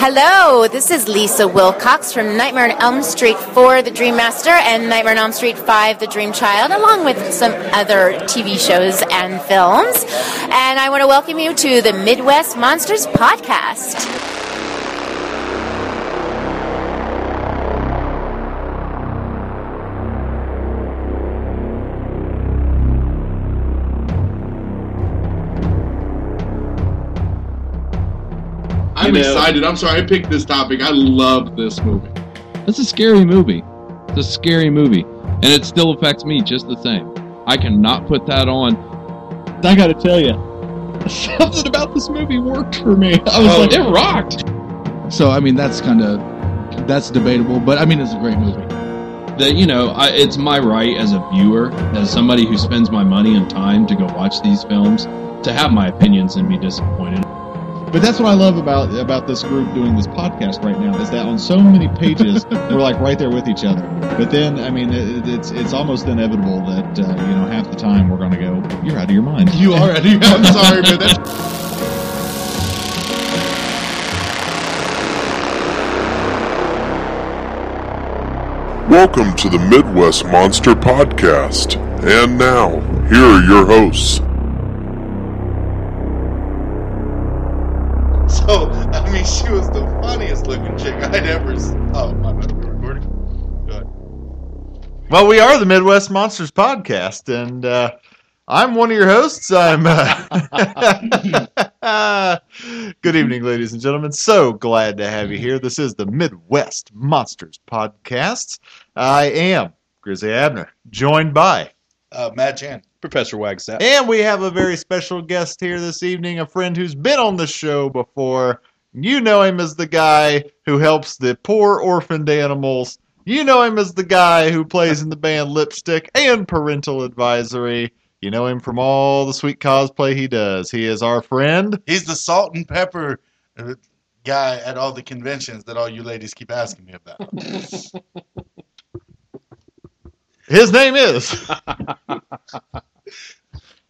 Hello, this is Lisa Wilcox from Nightmare on Elm Street 4, The Dream Master, and Nightmare on Elm Street 5, The Dream Child, along with some other TV shows and films. And I want to welcome you to the Midwest Monsters Podcast. Excited. I'm sorry I picked this topic. I love this movie. It's a scary movie. It's a scary movie. And it still affects me just the same. I cannot put that on. I gotta tell you, something about this movie worked for me. I was Oh. like, it rocked. So I mean, that's kind of that's debatable, but I mean, it's a great movie. That, you know, I, it's my right as a viewer, as somebody who spends my money and time to go watch these films, to have my opinions and be disappointed. But that's what I love about about this group doing this podcast right now is that on so many pages we're like right there with each other. But then, I mean, it, it's it's almost inevitable that uh, you know half the time we're going to go, "You're out of your mind." You already. I'm sorry, but That's, Welcome to the Midwest Monster Podcast. And now, here are your hosts. she was the funniest looking chick I'd ever. Seen. Oh, my bad. We're recording. Go ahead. Well, we are the Midwest Monsters podcast, and uh, I'm one of your hosts. I'm. Uh... Good evening, ladies and gentlemen. So glad to have you here. This is the Midwest Monsters podcast. I am Grizzly Abner, joined by Uh, Matt Chan, Professor Wagstaff. And we have a very special guest here this evening, a friend who's been on the show before. You know him as the guy who helps the poor orphaned animals. You know him as the guy who plays in the band Lipstick and Parental Advisory. You know him from all the sweet cosplay he does. He is our friend. He's the salt and pepper uh, guy at all the conventions that all you ladies keep asking me about. His name is.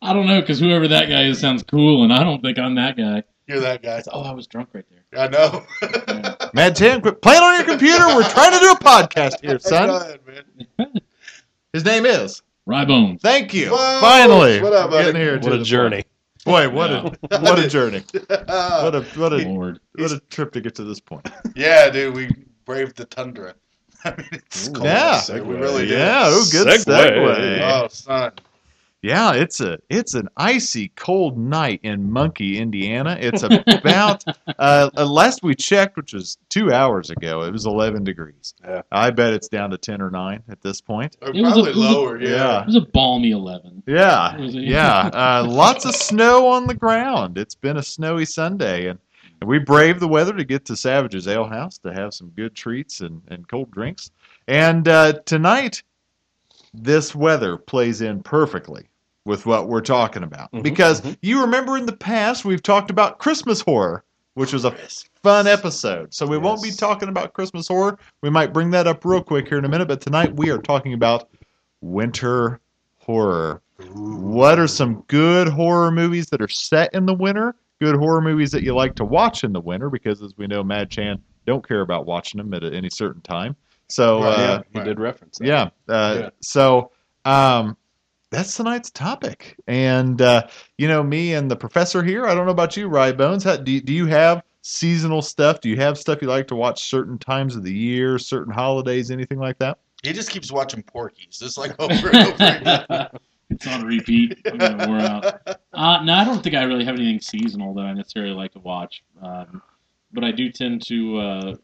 I don't know because whoever that guy is sounds cool, and I don't think I'm that guy. You're that guy. Oh, I was drunk right there. I know. Mad Chan, quit playing on your computer. We're trying to do a podcast here, son. ahead, man. His name is. Rybone. Thank you. Whoa. Finally. What up, getting here What a the journey. Boy, what a what a journey. What a what a Lord. what a trip to get to this point. yeah, dude, we braved the tundra. I mean, it's cold. Yeah. we really did. Yeah, oh good Segue. segue. Oh, son. Yeah, it's a it's an icy cold night in Muncie, Indiana. It's about uh, uh, last we checked, which was two hours ago, it was 11 degrees. Yeah. I bet it's down to 10 or 9 at this point. Or It was a- probably it was a- lower, yeah. It was a balmy 11. Yeah, Was it? yeah. Uh, lots of snow on the ground. It's been a snowy Sunday, and, and we braved the weather to get to Savage's Ale House to have some good treats and, and cold drinks. And uh, tonight, this weather plays in perfectly with what we're talking about. Mhm, because mhm. you remember in the past, we've talked about Christmas horror, which was a fun episode. So we won't be talking about Christmas horror. We might bring that up real quick here in a minute, but tonight we are talking about winter horror. What are some good horror movies that are set in the winter? Good horror movies that you like to watch in the winter because, as we know, Mad Chan don't care about watching them at any certain time. So, Right, uh, He did reference that. yeah. Uh, Yeah. So, um, that's tonight's topic. And, uh, you know, me and the professor here, I don't know about you, Rye Bones. How, do, do you have seasonal stuff? Do you have stuff you like to watch certain times of the year, certain holidays, anything like that? He just keeps watching Porky's, It's like over and over again. it's on repeat. I'm gonna wore out. Uh, no, I don't think I really have anything seasonal that I necessarily like to watch. Um, but I do tend to. Uh,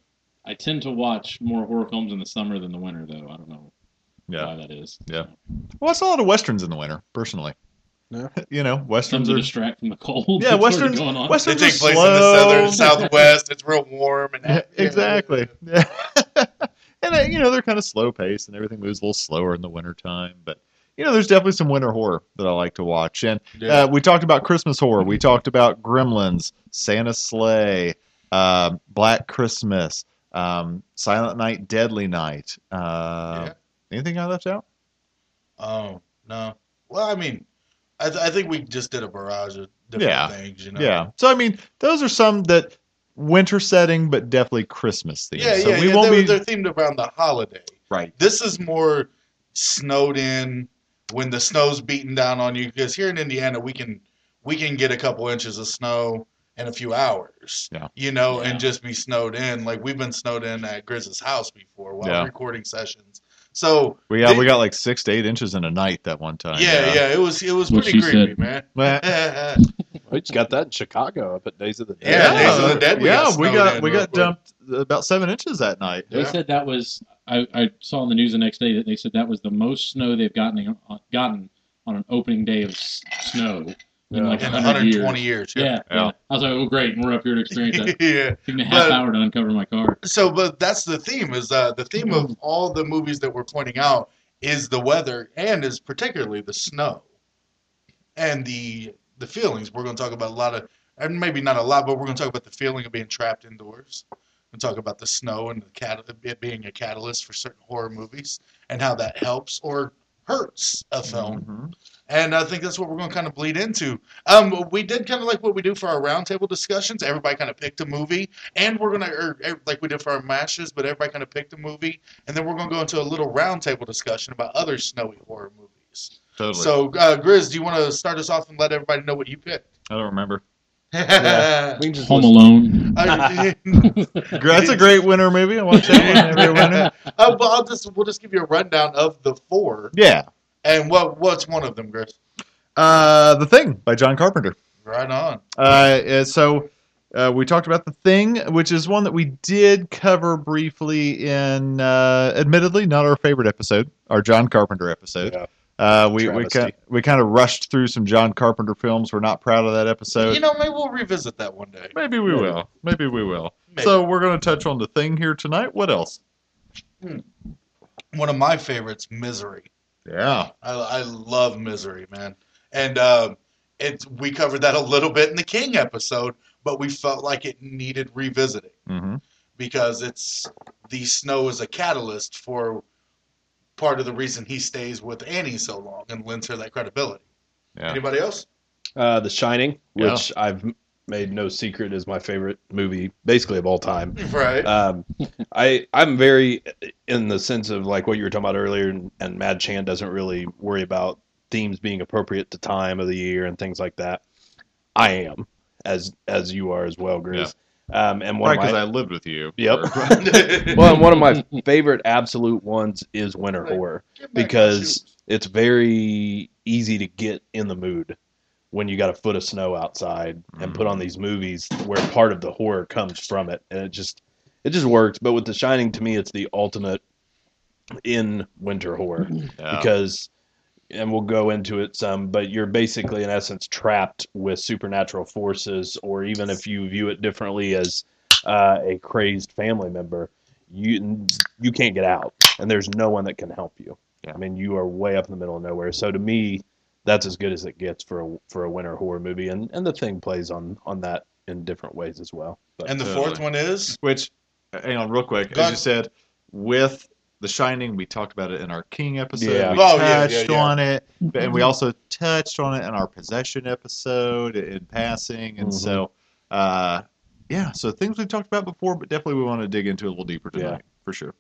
I tend to watch more horror films in the summer than the winter, though. I don't know Yeah. why that is. Yeah. Well, I saw a lot of westerns in the winter, personally. Yeah. You know, westerns are. distract from the cold. Yeah, that's sort of westerns- Going on. westerns- They take place slow. in the southern southwest. It's real warm and Yeah, exactly. Yeah. and uh, you know they're kind of slow paced and everything moves a little slower in the wintertime. But you know, there's definitely some winter horror that I like to watch. And Yeah. uh, we talked about Christmas horror. We talked about Gremlins, Santa Sleigh, uh, Black Christmas, um, Silent Night, Deadly Night. Uh, Yeah. Anything I left out? Oh no. Well, I mean, I, th- I think we just did a barrage of different Yeah. things. You know. Yeah. So I mean, those are some that winter setting, but definitely Christmas themed. Yeah, so yeah, we yeah. won't They're, be they're themed around the holiday. right. This is more snowed in when the snow's beating down on you. Because here in Indiana, we can we can get a couple inches of snow in a few hours. Yeah. You know, Yeah. and just be snowed in. Like we've been snowed in at Grizz's house before while Yeah. recording sessions. So We got they- we got like six to eight inches in a night that one time. yeah, yeah, it was it was What pretty she creepy, said. man. Well, We just got that in Chicago up at Days of the Dead. Yeah, Days of the Dead, we yeah, got we got we got quick. dumped about seven inches that night. They Yeah. said that was. I, I saw in the news the next day that they said that was the most snow they've gotten uh, gotten on an opening day of s- snow in like in 100 years. 120 years. Yeah, Yeah. yeah. I was like, oh great, and we're up here to experience that. yeah. Taking a half But- hour to uncover my car. So, but that's the theme. Is uh, the theme of all the movies that we're pointing out is the weather and is particularly the snow and the the feelings. We're going to talk about a lot of, and maybe not a lot, but we're going to talk about the feeling of being trapped indoors. And talk about the snow and the cat it being a catalyst for certain horror movies and how that helps or hurts a film. Mhm. And I think that's what we're going to kind of bleed into. Um, we did kind of like what we do for our roundtable discussions. Everybody kind of picked a movie, and we're gonna, or, or like we did for our mashes, but everybody kind of picked a movie, and then we're gonna go into a little roundtable discussion about other snowy horror movies. Totally. So, uh, Grizz, do you want to start us off and let everybody know what you picked? I don't remember. Yeah. We can just Home listen- Alone. I- That's a great winter movie. I watch that one every winter. uh, but I'll just we'll just give you a rundown of the four, Yeah. and what what's one of them, Grizz? Uh, The Thing by John Carpenter. Right on. Uh, uh, so uh, we talked about The Thing, which is one that we did cover briefly in, uh, admittedly, not our favorite episode, our John Carpenter episode. Yeah. Uh, we we, Travesty. ki- we kind of rushed through some John Carpenter films. We're not proud of that episode. you know, maybe we'll revisit that one day. Maybe we will. Maybe we will. Maybe. So we're going to touch on The Thing here tonight. What else? one of my favorites, Misery. Yeah. I, I love Misery, man. And uh, it we covered that a little bit in the King episode, but we felt like it needed revisiting hmm because it's the snow is a catalyst for part of the reason he stays with Annie so long and lends her that credibility. Yeah. Anybody else? Uh, the Shining, Yeah. which I've made no secret is my favorite movie, basically of all time. Right. Um, I I'm very in the sense of like what you were talking about earlier, and, and Mad Chan doesn't really worry about themes being appropriate to time of the year and things like that. I am, as as you are as well, Grizz. Um, and one because my, I lived with you. Yep. well, well, and one of my favorite absolute ones is winter horror because it's very easy to get in the mood when you got a foot of snow outside and put on these movies where part of the horror comes from it and it just it just works but with the shining to me it's the ultimate in winter horror Yeah. because and we'll go into it some but you're basically in essence trapped with supernatural forces or even if you view it differently as uh, a crazed family member you you can't get out and there's no one that can help you Yeah. i mean you are way up in the middle of nowhere so to me that's as good as it gets for a for a winter horror movie and and the thing plays on on that in different ways as well but, and the Totally. fourth one is Which, hang on, real quick. Go As you said, with The Shining, we talked about it in our King episode. Yeah. We Oh, touched yeah, yeah. on it, and we also touched on it in our Possession episode in passing. And Mhm. so, uh, yeah, so things we've talked about before, but definitely we want to dig into a little deeper tonight, Yeah. for sure.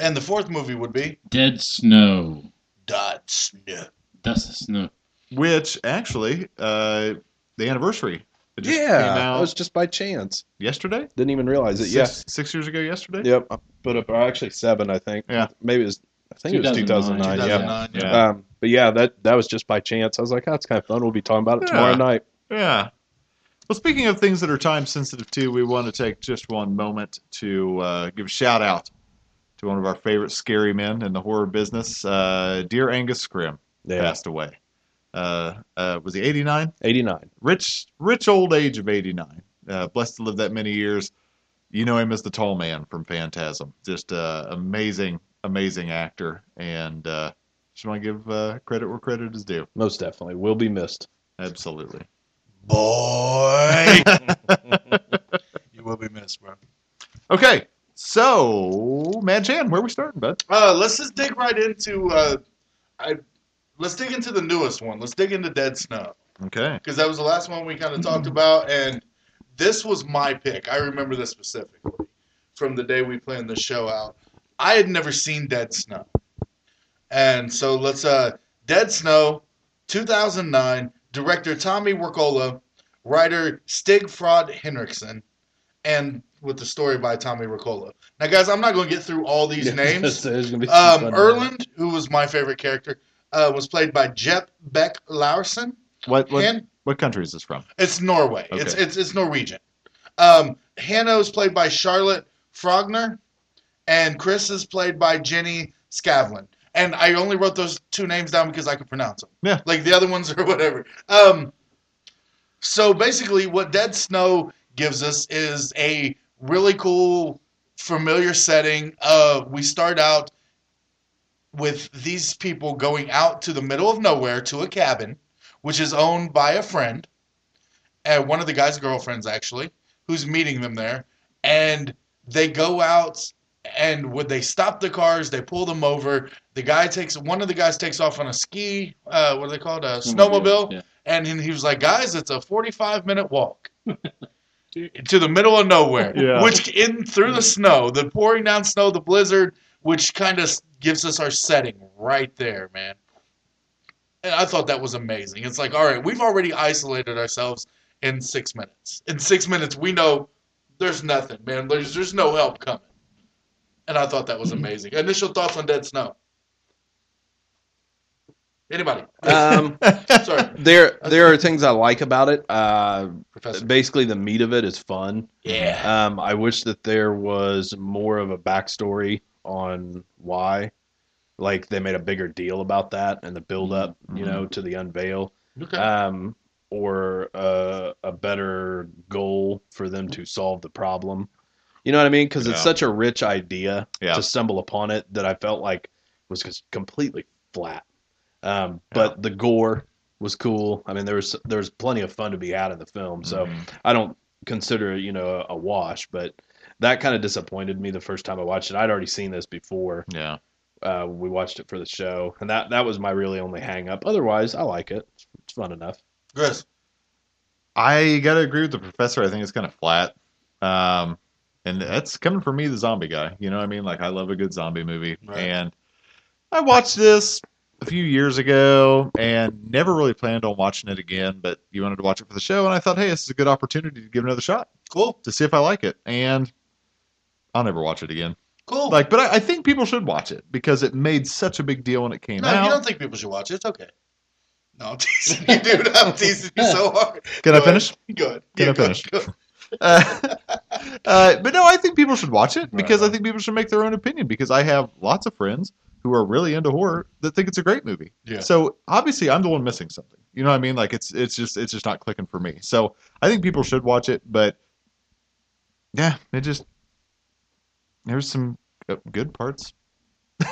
and the fourth movie would be Dead Snow. Dot Snow. That's the snow. Which, actually, uh, the anniversary. It just yeah came that out was just by chance yesterday? didn't even realize it Six, yeah Six years ago yesterday? Yep, but put up or actually seven, I think. Yeah. maybe it was. I think it was 2009. 2009. Yeah. yeah. Yeah. Um, but yeah, that that was just by chance. I was like, oh, that's kind of fun. We'll be talking about it tomorrow night. Yeah. Well, speaking of things that are time sensitive too, we want to take just one moment to uh, give a shout out to one of our favorite scary men in the horror business. Uh, dear Angus Scrimm Yeah, passed away. Uh, uh, was he 89? 89. Rich, rich old age of 89. Uh, blessed to live that many years. You know him as the tall man from Phantasm. Just uh, amazing, amazing actor. And uh, just want to give uh, credit where credit is due. Most definitely will be missed. Absolutely. Boy, you will be missed, bro. Okay, so Mad Chan, where are we starting, bud? Uh, let's just dig right into. Uh, I, let's dig into the newest one. Let's dig into Dead Snow Okay. because that was the last one we kind of talked about, and this was my pick. I remember this specifically from the day we planned the show out. I had never seen Dead Snow, and so let's uh, Dead Snow, 2009, director Tommy Wirkola, writer Stig Frode Henriksen, and with the story by Tommy Wirkola. Now, guys, I'm not going to get through all these names. There's gonna be Um, Erland, who was my favorite character, uh, was played by Jep Beck Larsen. What what Han- what country is this from? it's Norway. It's, Okay. it's it's Norwegian. Um, Hannah is played by Charlotte Frogner, and Chris is played by Jenny Skavlan. And I only wrote those two names down because I could pronounce them. Yeah. Like the other ones or whatever. Um, so basically, what Dead Snow gives us is a really cool, familiar setting. Uh, we start out with these people going out to the middle of nowhere to a cabin, which is owned by a friend, and one of the guy's girlfriends actually, who's meeting them there, and they go out and when they stop the cars, they pull them over. The guy takes one of the guys takes off on a ski, uh, what are they called, a snowmobile, Yeah. and he he was like, guys, it's a forty-five minute walk. to the middle of nowhere, Yeah. which in through the snow, the pouring down snow, the blizzard, which kind of gives us our setting right there, man. And I thought that was amazing. It's like, all right, we've already isolated ourselves in six minutes. In six minutes, we know there's nothing, man. There's there's no help coming. And I thought that was amazing. Initial thoughts on Dead Snow. Anybody? Um, Sorry, there there are things I like about it. Uh, Professor. basically, the meat of it is fun. Yeah. Um, I wish that there was more of a backstory on why, like they made a bigger deal about that and the build up, you know, to the unveil, Okay. um, or uh, a better goal for them to solve the problem. You know what I mean? Because it's such a rich idea Yeah. to stumble upon it that I felt like was just completely flat. Um, but the gore was cool. I mean, there was there was plenty of fun to be had in the film. So Mhm. I don't consider it, you know, a wash, but that kind of disappointed me the first time I watched it. I'd already seen this before. Yeah. Uh, we watched it for the show, and that that was my really only hang up. Otherwise, I like it. It's fun enough. Chris. I gotta agree with the professor. I think it's kind of flat. Um, and that's coming from me, the zombie guy. You know what I mean? Like I love a good zombie movie. Right. And I watched this a few years ago and never really planned on watching it again, but you wanted to watch it for the show and I thought, hey, this is a good opportunity to give another shot Cool. to see if I like it. And I'll never watch it again. Cool. Like, but I, I think people should watch it because it made such a big deal when it came no, out. you don't think people should watch it. It's okay. No, I'm teasing you, dude. I'm teasing you so hard. Can Go I finish? Good. Can Yeah, I finish? go. uh, uh, but no, I think people should watch it because I think people should make their own opinion because I have lots of friends who are really into horror that think it's a great movie. Yeah. So obviously I'm the one missing something. You know what I mean? Like it's it's just it's just not clicking for me. So I think people should watch it, but yeah, it just there's some uh, good parts.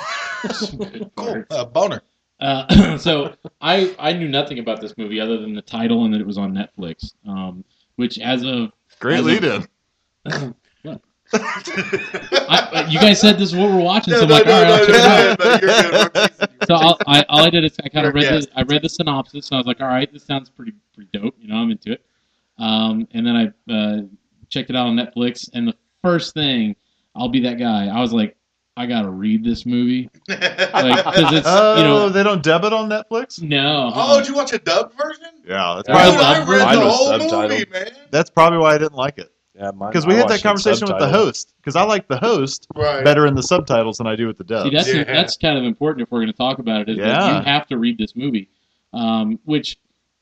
Cool. Uh, boner. Uh, so I I knew nothing about this movie other than the title and that it was on Netflix. Um, which as of Great As a- lead in. I, you guys said this is what we're watching, so I'm like, no, all right, I'll check it out. no, no, you're good. We're teasing you. So all I, all I did is I kind of read the. I read the synopsis and I was like, all right, this sounds pretty pretty dope. You know, I'm into it. Um, and then I uh, checked it out on Netflix, and the first thing, I'll be that guy. I was like, I gotta read this movie, like because it's Oh, you know they don't dub it on Netflix? no. oh, did you watch a dub version? Yeah, that's Dude, probably, I read Mine the whole subtitled. movie, man. that's probably why I didn't like it. Yeah, Because we I had that conversation with the host. Because I like the host Right. better in the subtitles than I do with the dub. See, that's Yeah. that's kind of important if we're going to talk about it. Is that Yeah. you have to read this movie, um, which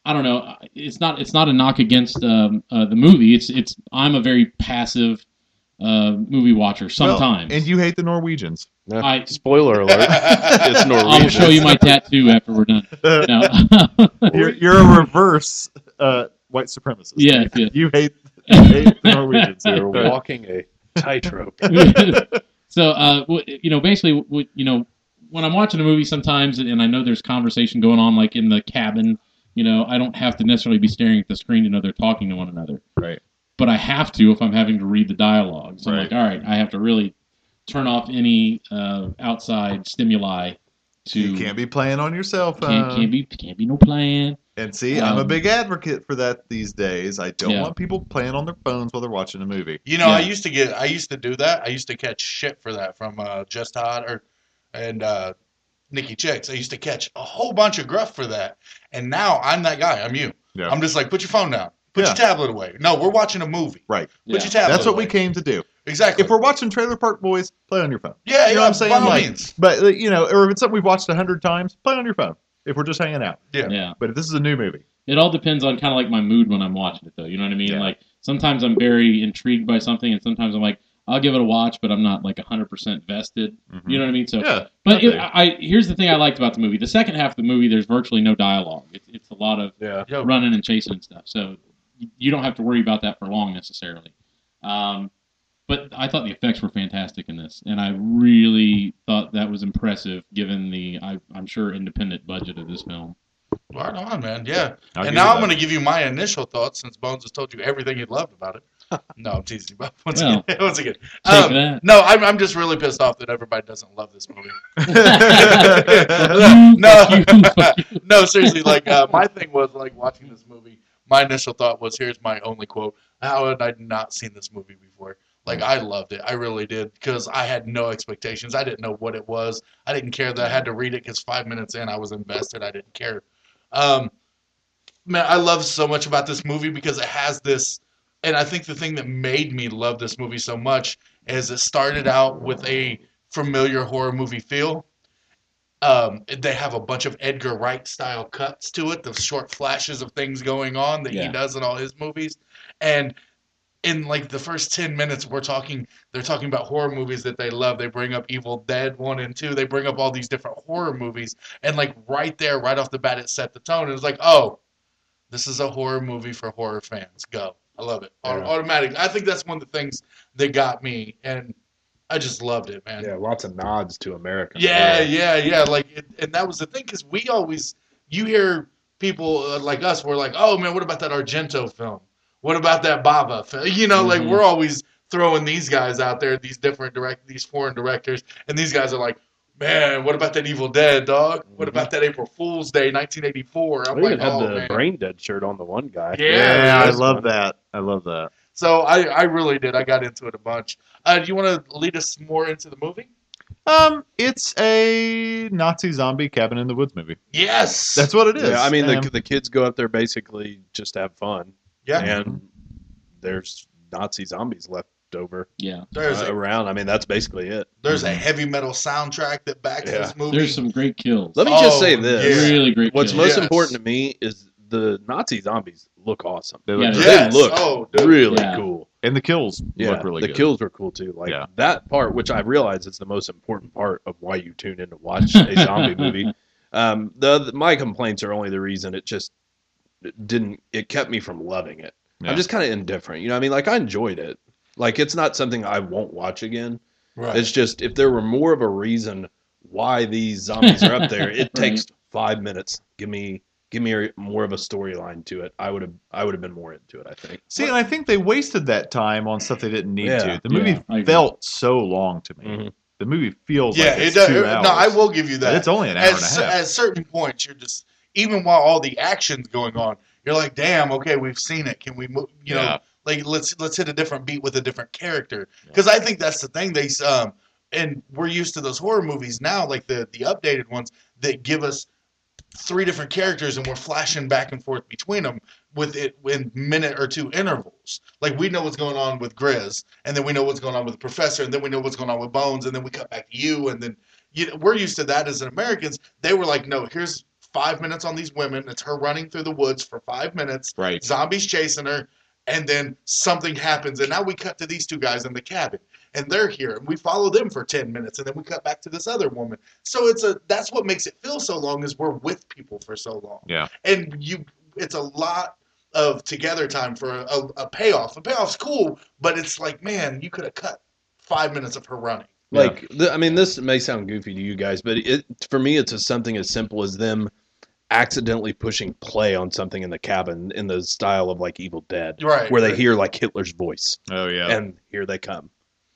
I don't know. It's not it's not a knock against um, uh, the movie. It's it's I'm a very passive uh, movie watcher Well, sometimes. and you hate the Norwegians. Yeah. I Spoiler alert! it's Norwegian. I'll show you my tattoo after we're done. No. you're, you're a reverse uh, white supremacist. yeah, yeah. You hate, you hate the Norwegians. You're walking a tightrope. so uh, you know, basically, you know, when I'm watching a movie, sometimes, and I know there's conversation going on, like in the cabin. You know, I don't have to necessarily be staring at the screen to know they're talking to one another. Right. But I have to if I'm having to read the dialogue. So I'm like, all right, I have to really turn off any uh, outside stimuli. To You can't be playing on your cell phone. can't, can't be can't be no playing. And see, I'm a Um, big advocate for that these days. I don't Yeah. want people playing on their phones while they're watching a movie. You know, I used to get, I used to do that. I used to catch shit for that from uh, Just Hot or and uh, Nikki Chicks. I used to catch a whole bunch of gruff for that. And now I'm that guy. I'm you. Yeah. I'm just like, put your phone down. Put Yeah. your tablet away. No, we're watching a movie. Right. Put Yeah. your tablet. That's what we came to do. Exactly. If we're watching Trailer Park Boys, play on your phone. yeah, You know yeah, what I'm saying? By all Like, means. But uh, you know, or if it's something we've watched a hundred times, play on your phone. If we're just hanging out. Yeah. Yeah. But if this is a new movie, It all depends on kind of like my mood when I'm watching it, though. You know what I mean? Yeah. Like sometimes I'm very intrigued by something, and sometimes I'm like, I'll give it a watch, but I'm not like 100% vested. You know what I mean? So, Mm-hmm. yeah. but it, I here's the thing I liked about the movie. The second half of the movie, there's virtually no dialogue. It's, it's a lot of Yeah. Running and chasing and stuff. So you don't have to worry about that for long necessarily. Um, but I thought the effects were fantastic in this, and I really thought that was impressive given the I, I'm sure independent budget of this film. Right on, man. Yeah. I'll and now I'm going to give you my initial thoughts since Bones has told you everything he loved about it. no, I'm teasing you. But once Well, again, once again. Um, no, I'm, I'm just really pissed off that everybody doesn't love this movie. No, fuck you, fuck you. no, seriously. Like uh, my thing was like watching this movie. My initial thought was, "Here's my only quote: How had I not seen this movie before?" Like I loved it. I really did because I had no expectations. I didn't know what it was. I didn't care that I had to read it because five minutes in, I was invested. I didn't care. Um, man, I love so much about this movie because it has this, and I think the thing that made me love this movie so much is it started out with a familiar horror movie feel. Um, they have a bunch of Edgar Wright style cuts to it, the short flashes of things going on that he does in all his movies, and in like the first 10 minutes we're talking they're talking about horror movies that they love. They bring up evil dead 1 and 2 they bring up all these different horror movies. And like right there right off the bat it set the tone. And it's like oh this is a horror movie for horror fans. Go. I love it. Yeah. automatic i think that's one of the things that got me. And i just loved it man Yeah, lots of nods to America. yeah, yeah, yeah. Like, it, and that was the thing because we always, you hear people uh, like us, we're like, oh man, what about that Argento film? What about that Bava film? You know, like Mhm. we're always throwing these guys out there, these different direct, these foreign directors, and these guys are like, man, what about that Evil Dead, dog? What Mhm. about that April Fool's Day, 1984? I'm We like, even had oh the man. brain dead shirt on the one guy. Yeah, I love one. that. I love that. So I, I really did. I got into it a bunch. Uh, do you want to lead us more into the movie? Um, it's a Nazi zombie cabin in the woods movie. Yes, That's what it is. Yeah, I mean Um, the the kids go up there basically just to have fun, yeah. and there's Nazi zombies left over Yeah. There's uh, a around. I mean that's basically it. there's a heavy metal soundtrack that backs Yeah. this movie. There's some great kills. Let me just Oh, say this: yeah. Really great what's kills. most Yes. important to me is the Nazi zombies look awesome. they look they're- Yes. They look Oh, really Yeah. cool. and the kills Yeah, look really the good. kills were cool too. Like Yeah. that part, which I realize is the most important part of why you tune in to watch a zombie movie. Um, the, the- my complaints are only the reason it just didn't. It kept me from loving it. Yeah. I'm just kind of indifferent. You know, what I mean, like I enjoyed it. Like it's not something I won't watch again. Right. It's just if there were more of a reason why these zombies are up there, it Right. takes five minutes. Give me give me a, more of a storyline to it. I would have I would have been more into it. I think. See, and I think they wasted that time on stuff they didn't need Yeah. to. The movie Yeah, felt so long to me. Mhm. The movie feels yeah, like it does. two No. I will give you But that. it's only an hour at, and a half. at certain points, you're just even while all the action's going on, you're like, damn, okay, we've seen it. Can we move? You Yeah. know, like let's let's hit a different beat with a different character. Because I think that's the thing. They um, and we're used to those horror movies now, like the the updated ones that give us three different characters and we're flashing back and forth between them with it in minute or two intervals. Like we know what's going on with Grizz, and then we know what's going on with the Professor, and then we know what's going on with Bones, and then we cut back to you, and then you know, we're used to that as Americans. They were like, no, here's five minutes on these women. It's her running through the woods for five minutes. right. Zombies chasing her, and then something happens, and now we cut to these two guys in the cabin, and they're here, and we follow them for ten minutes, and then we cut back to this other woman. So it's a that's what makes it feel so long is we're with people for so long. Yeah. and you, it's a lot of together time for a, a payoff. a payoff's cool, but it's like, man, you could have cut five minutes of her running. Like, the, I mean, this may sound goofy to you guys, but it for me, it's just something as simple as them accidentally pushing play on something in the cabin in the style of like Evil Dead, Right. where they hear like Hitler's voice, Oh yeah. and here they come,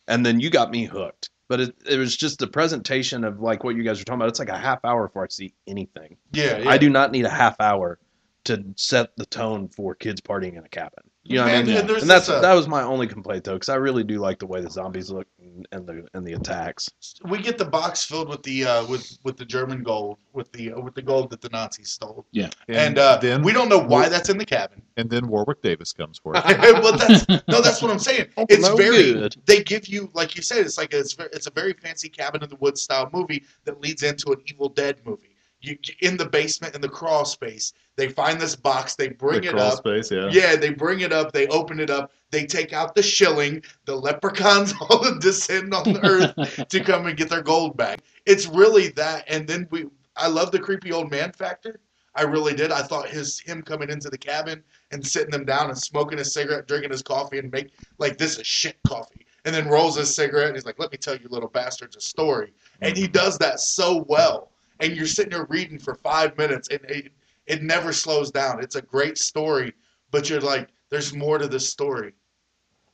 and then you got me hooked. But it, it was just the presentation of like what you guys were talking about. It's like a half hour before I see anything. Yeah, yeah. I do not need a half hour to set the tone for kids partying in a cabin. You know what I mean? and And that's this, uh, that was my only complaint though, because I really do like the way the zombies look and, and the and the attacks. we get the box filled with the uh, with with the German gold, with the uh, with the gold that the Nazis stole, Yeah, and, uh, then we don't know why that's in the cabin. and then Warwick Davis comes for it. well, that's no, that's what I'm saying. It's no very. good. They give you, like you said, it's like a, it's, it's a very fancy cabin in the woods style movie that leads into an Evil Dead movie. You in the basement in the crawl space, they find this box, they bring the it up. space, yeah. Yeah, they bring it up, they open it up, they take out the shilling, the leprechauns all descend on the earth to come and get their gold back. It's really that, and then we. I love the creepy old man factor. I really did. I thought his him coming into the cabin and sitting them down and smoking a cigarette, drinking his coffee, and make like this is shit coffee, and then rolls his cigarette and he's like, "Let me tell you, little bastards, a story." And he mm-hmm. does that so well, and you're sitting there reading for five minutes, and it, it never slows down. It's a great story, but you're like, "There's more to this story."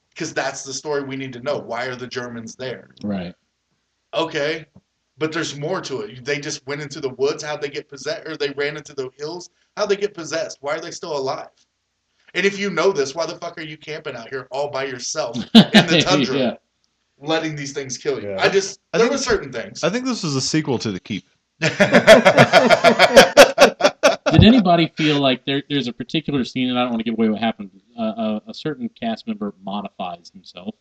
Because that's the story we need to know. Why are the Germans there? Right. Okay, but there's more to it. They just went into the woods. How'd they get possessed? Or they ran into the hills. How'd they get possessed? Why are they still alive? And if you know this, why the fuck are you camping out here all by yourself in the tundra, yeah. letting these things kill you? Yeah. I just I there think- were certain things. I think this is a sequel to The Keep. Did anybody feel like there, there's a particular scene, and I don't want to give away what happened. Uh, a, a certain cast member modifies himself.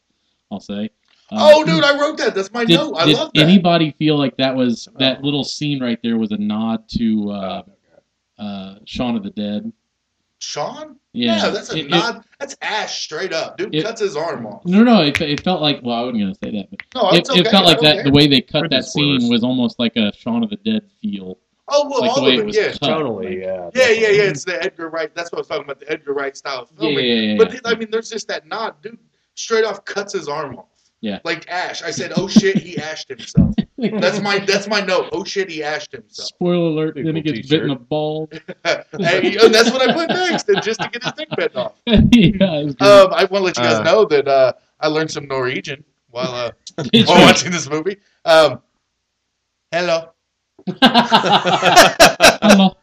I'll say. Uh, oh, dude, I wrote that. That's my did, note. I did love that. Did anybody feel like that was that little scene right there was a nod to uh, uh, Shaun of the Dead? Sean? Yeah, that's a It- it- nod. that's Ash straight up. Dude it- cuts his arm off. no, no, it, it felt like. Well, I wasn't gonna say that, but No, it, okay. it felt like that. care. The way they cut Pretty that scene was almost like a Shaun of the Dead feel. Oh well, like the all way of it it, was yeah. cut. Totally, yeah. Yeah, yeah, yeah. It's the Edgar Wright. That's what I was talking about. The Edgar Wright style of Yeah, filming. yeah, yeah. But yeah. I mean, there's just that nod, dude. Straight off cuts his arm off. Yeah. Like Ash. I said, oh shit, he ashed himself. That's my that's my note. Oh shit, he ashed himself. Spoiler alert! Pretty Then he gets bitten t-shirt. a ball. and, and that's what I put next, and just to get his thing bitten off. yeah, it was great. Um, I want to let you guys Uh. know that uh, I learned some Norwegian while uh, while watching this movie. Um, hello, Hello.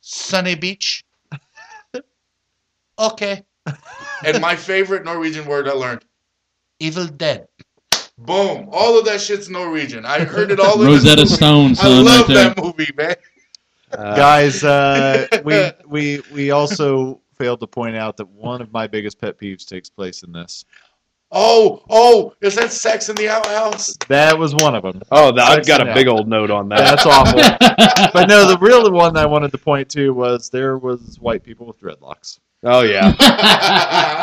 sunny beach. okay. And my favorite Norwegian word I learned, evil dead. Boom! All of that shit's Norwegian. I heard it all in this Rosetta movie. Stone, I love right there. that movie, man. Uh, Guys, uh, we we we also failed to point out that one of my biggest pet peeves takes place in this. Oh, oh, is that sex in the outhouse? That was one of them. oh, th- I've got a big old note on that. That's awful. But no, the real one I wanted to point to was there was white people with dreadlocks. Oh yeah,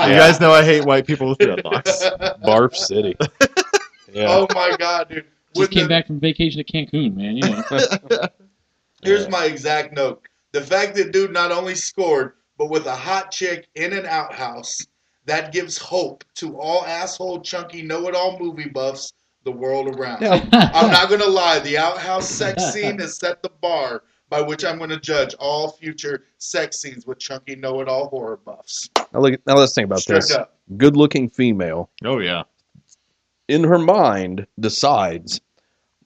You Yeah. guys know I hate white people with dreadlocks. Barf City. Yeah. Oh my god, dude. When Just came the- back from vacation to Cancun, man. You know. Here's my exact note. The fact that dude not only scored, but with a hot chick in an outhouse, that gives hope to all asshole chunky know-it-all movie buffs the world around. I'm not gonna lie, the outhouse sex scene has set the bar by which I'm gonna judge all future sex scenes with chunky know-it-all horror buffs. Now, look, now let's think about Straight this. up. Good-looking female Oh yeah. In her mind decides,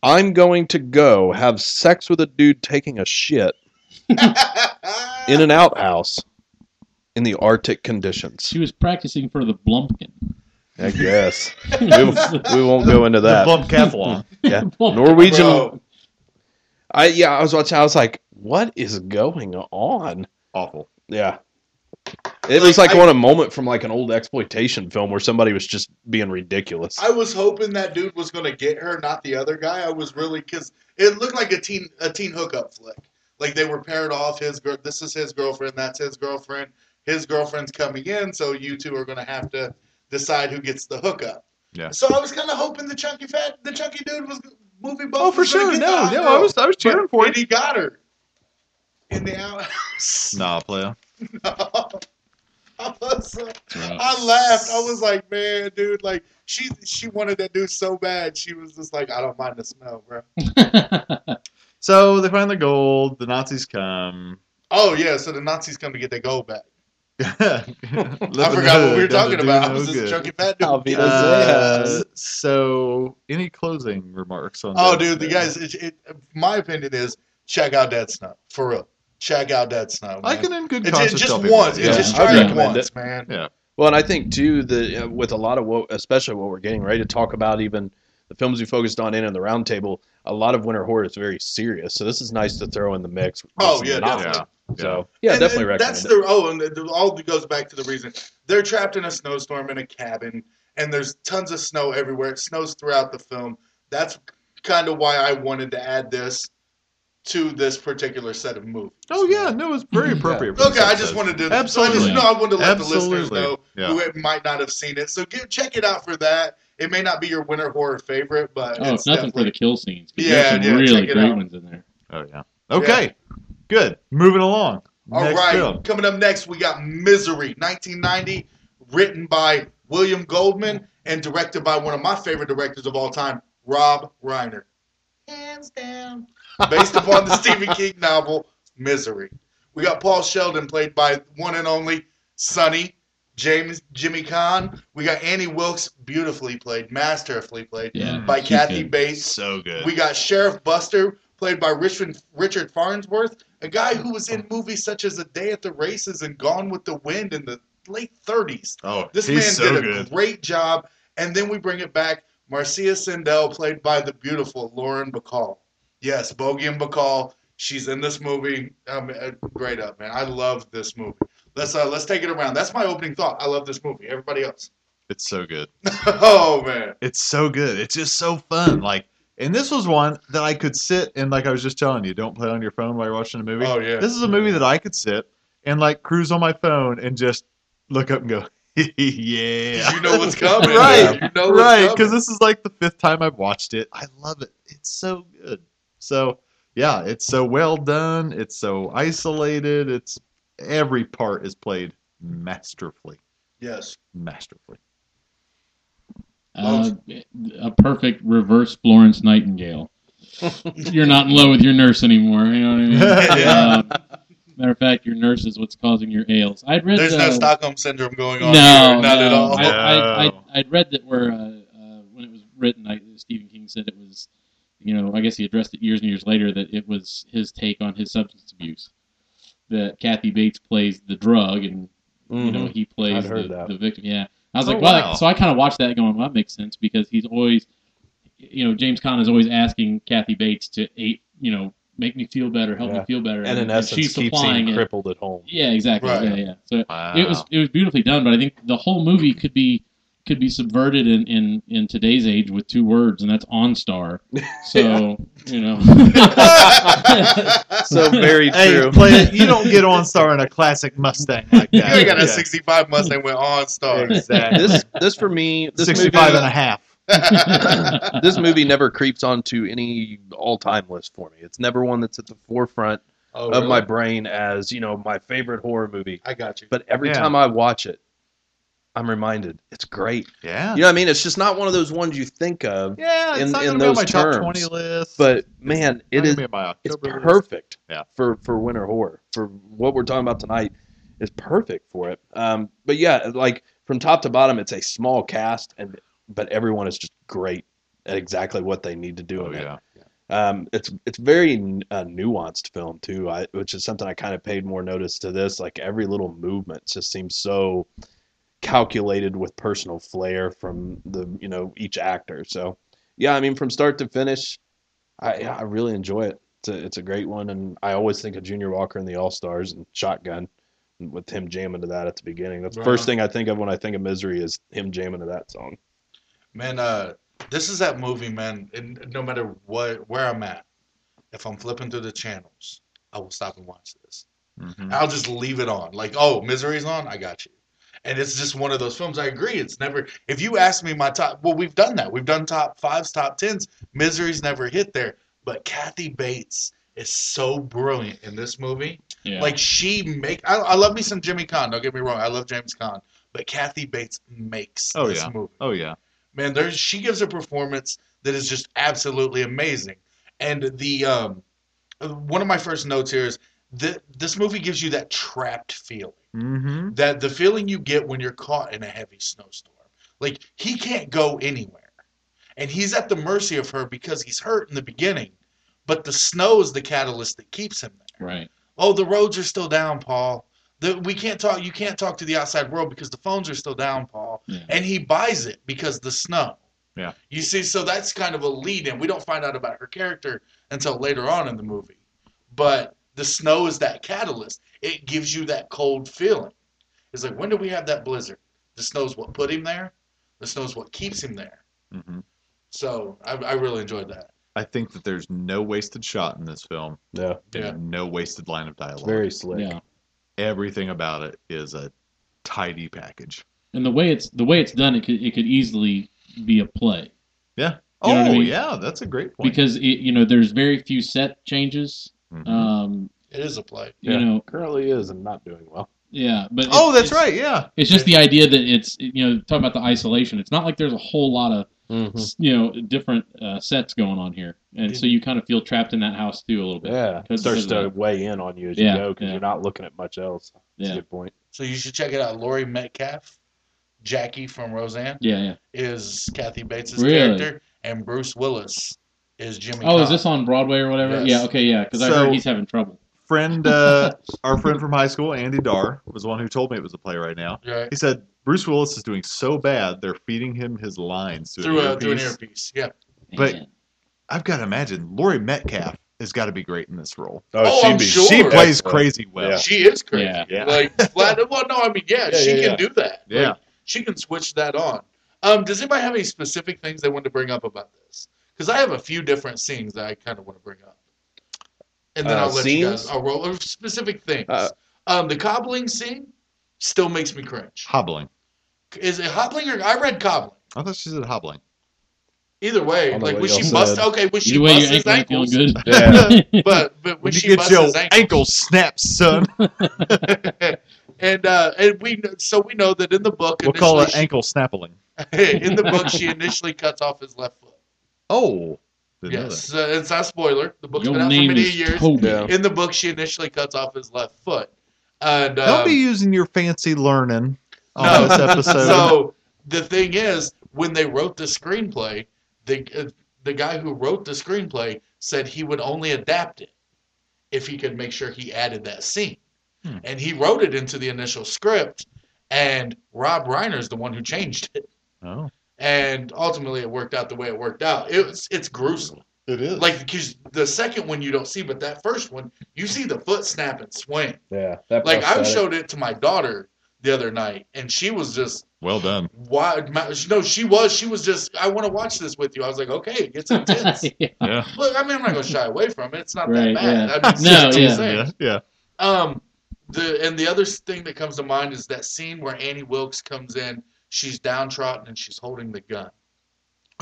I'm going to go have sex with a dude taking a shit in an outhouse in the Arctic conditions. she was practicing for the Blumpkin. I guess we, we won't go into that. bump cathlon. Yeah, Blumpkin. Norwegian. Bro, I yeah, I was watching. I was like, what is going on? Awful. Yeah. It was Like, like I- on a moment from like an old exploitation film where somebody was just being ridiculous. I was hoping that dude was gonna get her, not the other guy. I was really because it looked like a teen a teen hookup flick. Like they were paired off. His girl, this is his girlfriend. That's his girlfriend. His girlfriend's coming in, so you two are gonna have to decide who gets the hookup. Yeah. So I was kind of hoping the chunky fat, the chunky dude was movie buff. Oh, for sure. No, no. I was I was cheering But- for and it. he got her in the outhouse. Nah, player. I, was, uh, I laughed. I was like, man, dude, like she she wanted that dude so bad. She was just like, I don't mind the smell, bro. So they find the gold. The Nazis come. Oh yeah, so the Nazis come to get their gold back. I I forgot what we were talking about. I was just chunky fat dude. Uh, so, any closing remarks on? oh, this? dude, the guys. It, it, my opinion is check out Dead Snow for real. Check out Dead Snow. I can in good conscience it just tell people once. that, It yeah. just I'd try it once, it. man. Yeah. Well, and I think too the uh, with a lot of what, especially what we're getting ready to talk about, even the films we focused on in and the roundtable, a lot of winter horror is very serious. So this is nice to throw in the mix. Oh, yeah, novels. definitely. So yeah, And- definitely and That's the oh, and the, the- all goes back to the reason they're trapped in a snowstorm in a cabin, and there's tons of snow everywhere. It snows throughout the film. That's kind of why I wanted to add this to this particular set of movies. Oh yeah, no, it's very appropriate. for Okay, I just episode. wanted to. Absolutely. I just no, I wanted to let the listeners know Yeah. who it might not have seen it. So get, check it out for that. It may not be your winter horror favorite, but Oh, it's it's nothing for the definitely- kill scenes. 'cause Yeah, there's some yeah, really check it great out. ones in there. Oh yeah. Okay. Good. Moving along. All Next right, film. coming up next, we got Misery, 1990, written by William Goldman and directed by one of my favorite directors of all time, Rob Reiner. Hands down. Based upon the Stephen King novel Misery. We got Paul Sheldon, played by one and only Sonny James Jimmy Caan. We got Annie Wilkes, beautifully played, masterfully played Yeah, by Kathy good. Bates. So good. We got Sheriff Buster, played by Richard Richard Farnsworth, a guy who was in movies such as A Day at the Races and Gone with the Wind in the late 30s. oh, This he's man so did a good. great job. And then we bring it back. Marcia Sindell, played by the beautiful Lauren Bacall. Yes, Bogey and Bacall. She's in this movie. Um, great up, man. I love this movie. Let's uh, let's take it around. That's my opening thought. I love this movie. Everybody else. It's so good. oh man. It's so good. It's just so fun. Like, and this was one that I could sit and, like I was just telling you, don't play on your phone while you're watching a movie. Oh yeah. This is a movie that I could sit and like cruise on my phone and just look up and go, yeah. You know what's coming. Right, You know what's right, because this is like the fifth time I've watched it. I love it. It's so good. So yeah, it's so well done. It's so isolated. It's every part is played masterfully, Yes. masterfully. Uh, a perfect reverse Florence Nightingale. You're not in love with your nurse anymore. You know what I mean? Yeah. Uh, matter of fact, your nurse is what's causing your ails. I'd read There's the, no Stockholm syndrome going on no, here. Not no. at all. I, I, I, No. I'd read that where uh, uh, when it was written, I, Stephen King said it was, you know, I guess he addressed it years and years later that it was his take on his substance abuse. That Kathy Bates plays the drug, and you know Mhm. he plays the, the victim. Yeah, I was Oh, like, well, wow. so I kind of watched that, going, well, that makes sense because he's always, you know, James Caan is always asking Kathy Bates to, aid, you know, make me feel better, help Yeah. me feel better, and in essence, she's keeps him it. crippled at home. Yeah, exactly. Right. Yeah, yeah. So Wow. it was it was beautifully done, but I think the whole movie could be could be subverted in in, in today's age with two words, and that's OnStar. So you know, So very Hey, true. play. You don't get on star in a classic Mustang like You that. ain't got a Yeah. 65 Mustang with OnStar. Exactly. this this for me, this 65 movie, and a half. this movie never creeps onto any all-time list for me. It's never one that's at the forefront Oh, of my brain as you know my favorite horror movie. I got you. But every Yeah. time I watch it, I'm reminded it's great. Yeah. You know what I mean? It's just not one of those ones you think of, Yeah, it's In- not in gonna be on my those top 20 list. but man, it Not gonna is be on my it's list. perfect Yeah. for for winter horror for what we're talking about tonight is perfect for it um but yeah like from top to bottom it's a small cast and but everyone is just great at exactly what they need to do Oh, in it yeah. um it's it's very uh, nuanced film too I, which is something i kind of paid more notice to this like every little movement just seems so calculated with personal flair from the you know each actor so yeah i mean from start to finish i i really enjoy it it's a, it's a great one and i always think of junior walker and the all stars and shotgun with him jamming to that at the beginning that's the Right first thing i think of when i think of misery is him jamming to that song Man, uh, this is that movie, man. And no matter what, where I'm at, if I'm flipping through the channels, I will stop and watch this. Mhm. I'll just leave it on. Like, oh, Misery's on, I got you. And it's just one of those films. I agree. It's never. If you ask me my top, well, we've done that. We've done top fives, top tens. Misery's never hit there. But Kathy Bates is so brilliant in this movie. yeah. Like she make. I, I love me some Jimmy Caan. Don't get me wrong. I love James Caan. But Kathy Bates makes Oh, this yeah. movie Oh, yeah. man there's she gives a performance that is just absolutely amazing and the um one of my first notes here is that this movie gives you that trapped feeling Mm-hmm. that the feeling you get when you're caught in a heavy snowstorm like he can't go anywhere and he's at the mercy of her because he's hurt in the beginning but the snow is the catalyst that keeps him there right. Oh, the roads are still down, Paul. The, we can't talk. You can't talk to the outside world because the phones are still down, Paul. Yeah. And he buys it because the snow. Yeah. You see, so that's kind of a lead in. We don't find out about her character until later on in the movie. But the snow is that catalyst. It gives you that cold feeling. It's like, when do we have that blizzard? The snow's what put him there. The snow's what keeps him there. hmm So I, I really enjoyed that. I think that there's no wasted shot in this film. Yeah, Yeah. no wasted line of it's dialogue. very slick. Yeah. Everything about it is a tidy package. And the way it's the way it's done, it could it could easily be a play Yeah. You know oh, I mean? yeah, that's a great point. because it, you know there's very few set changes. Mhm. Um, It is a play. you Yeah. know, Currently is and not doing well. yeah, but oh, that's right. Yeah. It's just the idea that it's you know talk about the isolation. It's not like there's a whole lot of Mm-hmm. you know different uh, sets going on here, and so you kind of feel trapped in that house too a little bit. Yeah, it starts to of weigh in on you as Yeah, you go because yeah. you're not looking at much else. That's Yeah. a good point. So you should check it out. Laurie Metcalf, Jackie from Roseanne, Yeah, yeah. is Kathy Bates' Really? character, and Bruce Willis is Jimmy. Oh, is this on Broadway or whatever? Yes. Yeah. Okay. Yeah. Because I So- heard he's having trouble. Friend, uh, our friend from high school, Andy Dar, was the one who told me it was a play right now. Right. He said Bruce Willis is doing so bad they're feeding him his lines through, through an a through an earpiece. earpiece? Yeah. But- Man. I've got to imagine Laurie Metcalf has got to be great in this role. Oh, she'd I'm be- sure. She plays Excellent. crazy well. Yeah. She is crazy. Yeah. Yeah. Like. Well, no, I mean, yeah, Yeah, she yeah, can yeah. do that. Yeah. Like, she can switch that on. Um, does anybody have any specific things they want to bring up about this? Because I have a few different scenes that I kind of want to bring up, and then Uh, I'll let you guys. scenes? I'll roll over specific things. Uh, um, the cobbling scene still makes me cringe. Hobbling. Is it hobbling or I read cobbling? I thought she said hobbling. Either way, I don't know like what when she y'all bust. said. Okay, when she Either way, busts your his ankle ankles. good. Yeah. But but when When you she get busts your his ankles, ankle snaps, son, and uh, and we so we know that in the book we'll call it initially ankle snappling. she- in the book she initially cuts off his left foot. Oh, didn't Yes, uh, it's not a spoiler. The book's Your been out for many years. Toby. In the book, she initially cuts off his left foot, and that. Don't um, be using your fancy learning on No. this episode. so the thing is, when they wrote the screenplay, the uh, the guy who wrote the screenplay said he would only adapt it if he could make sure he added that scene, Hmm. and he wrote it into the initial script, and Rob Reiner's the one who changed it, oh, and ultimately it worked out the way it worked out. It was it's gruesome. it is. Like because the second one you don't see, but that first one you see the foot snap and swing. Yeah, that Like I showed it to my daughter the other night, and she was just well done. why? my- No, she was. She was just. I want to watch this with you. I was like, okay, it gets intense. yeah. Yeah. Look, I mean, I'm not gonna shy away from it. It's not Right, that bad. yeah. I mean, No, it's yeah. Yeah, yeah. Um, the and the other thing that comes to mind is that scene where Annie Wilkes comes in. She's downtrodden and she's holding the gun.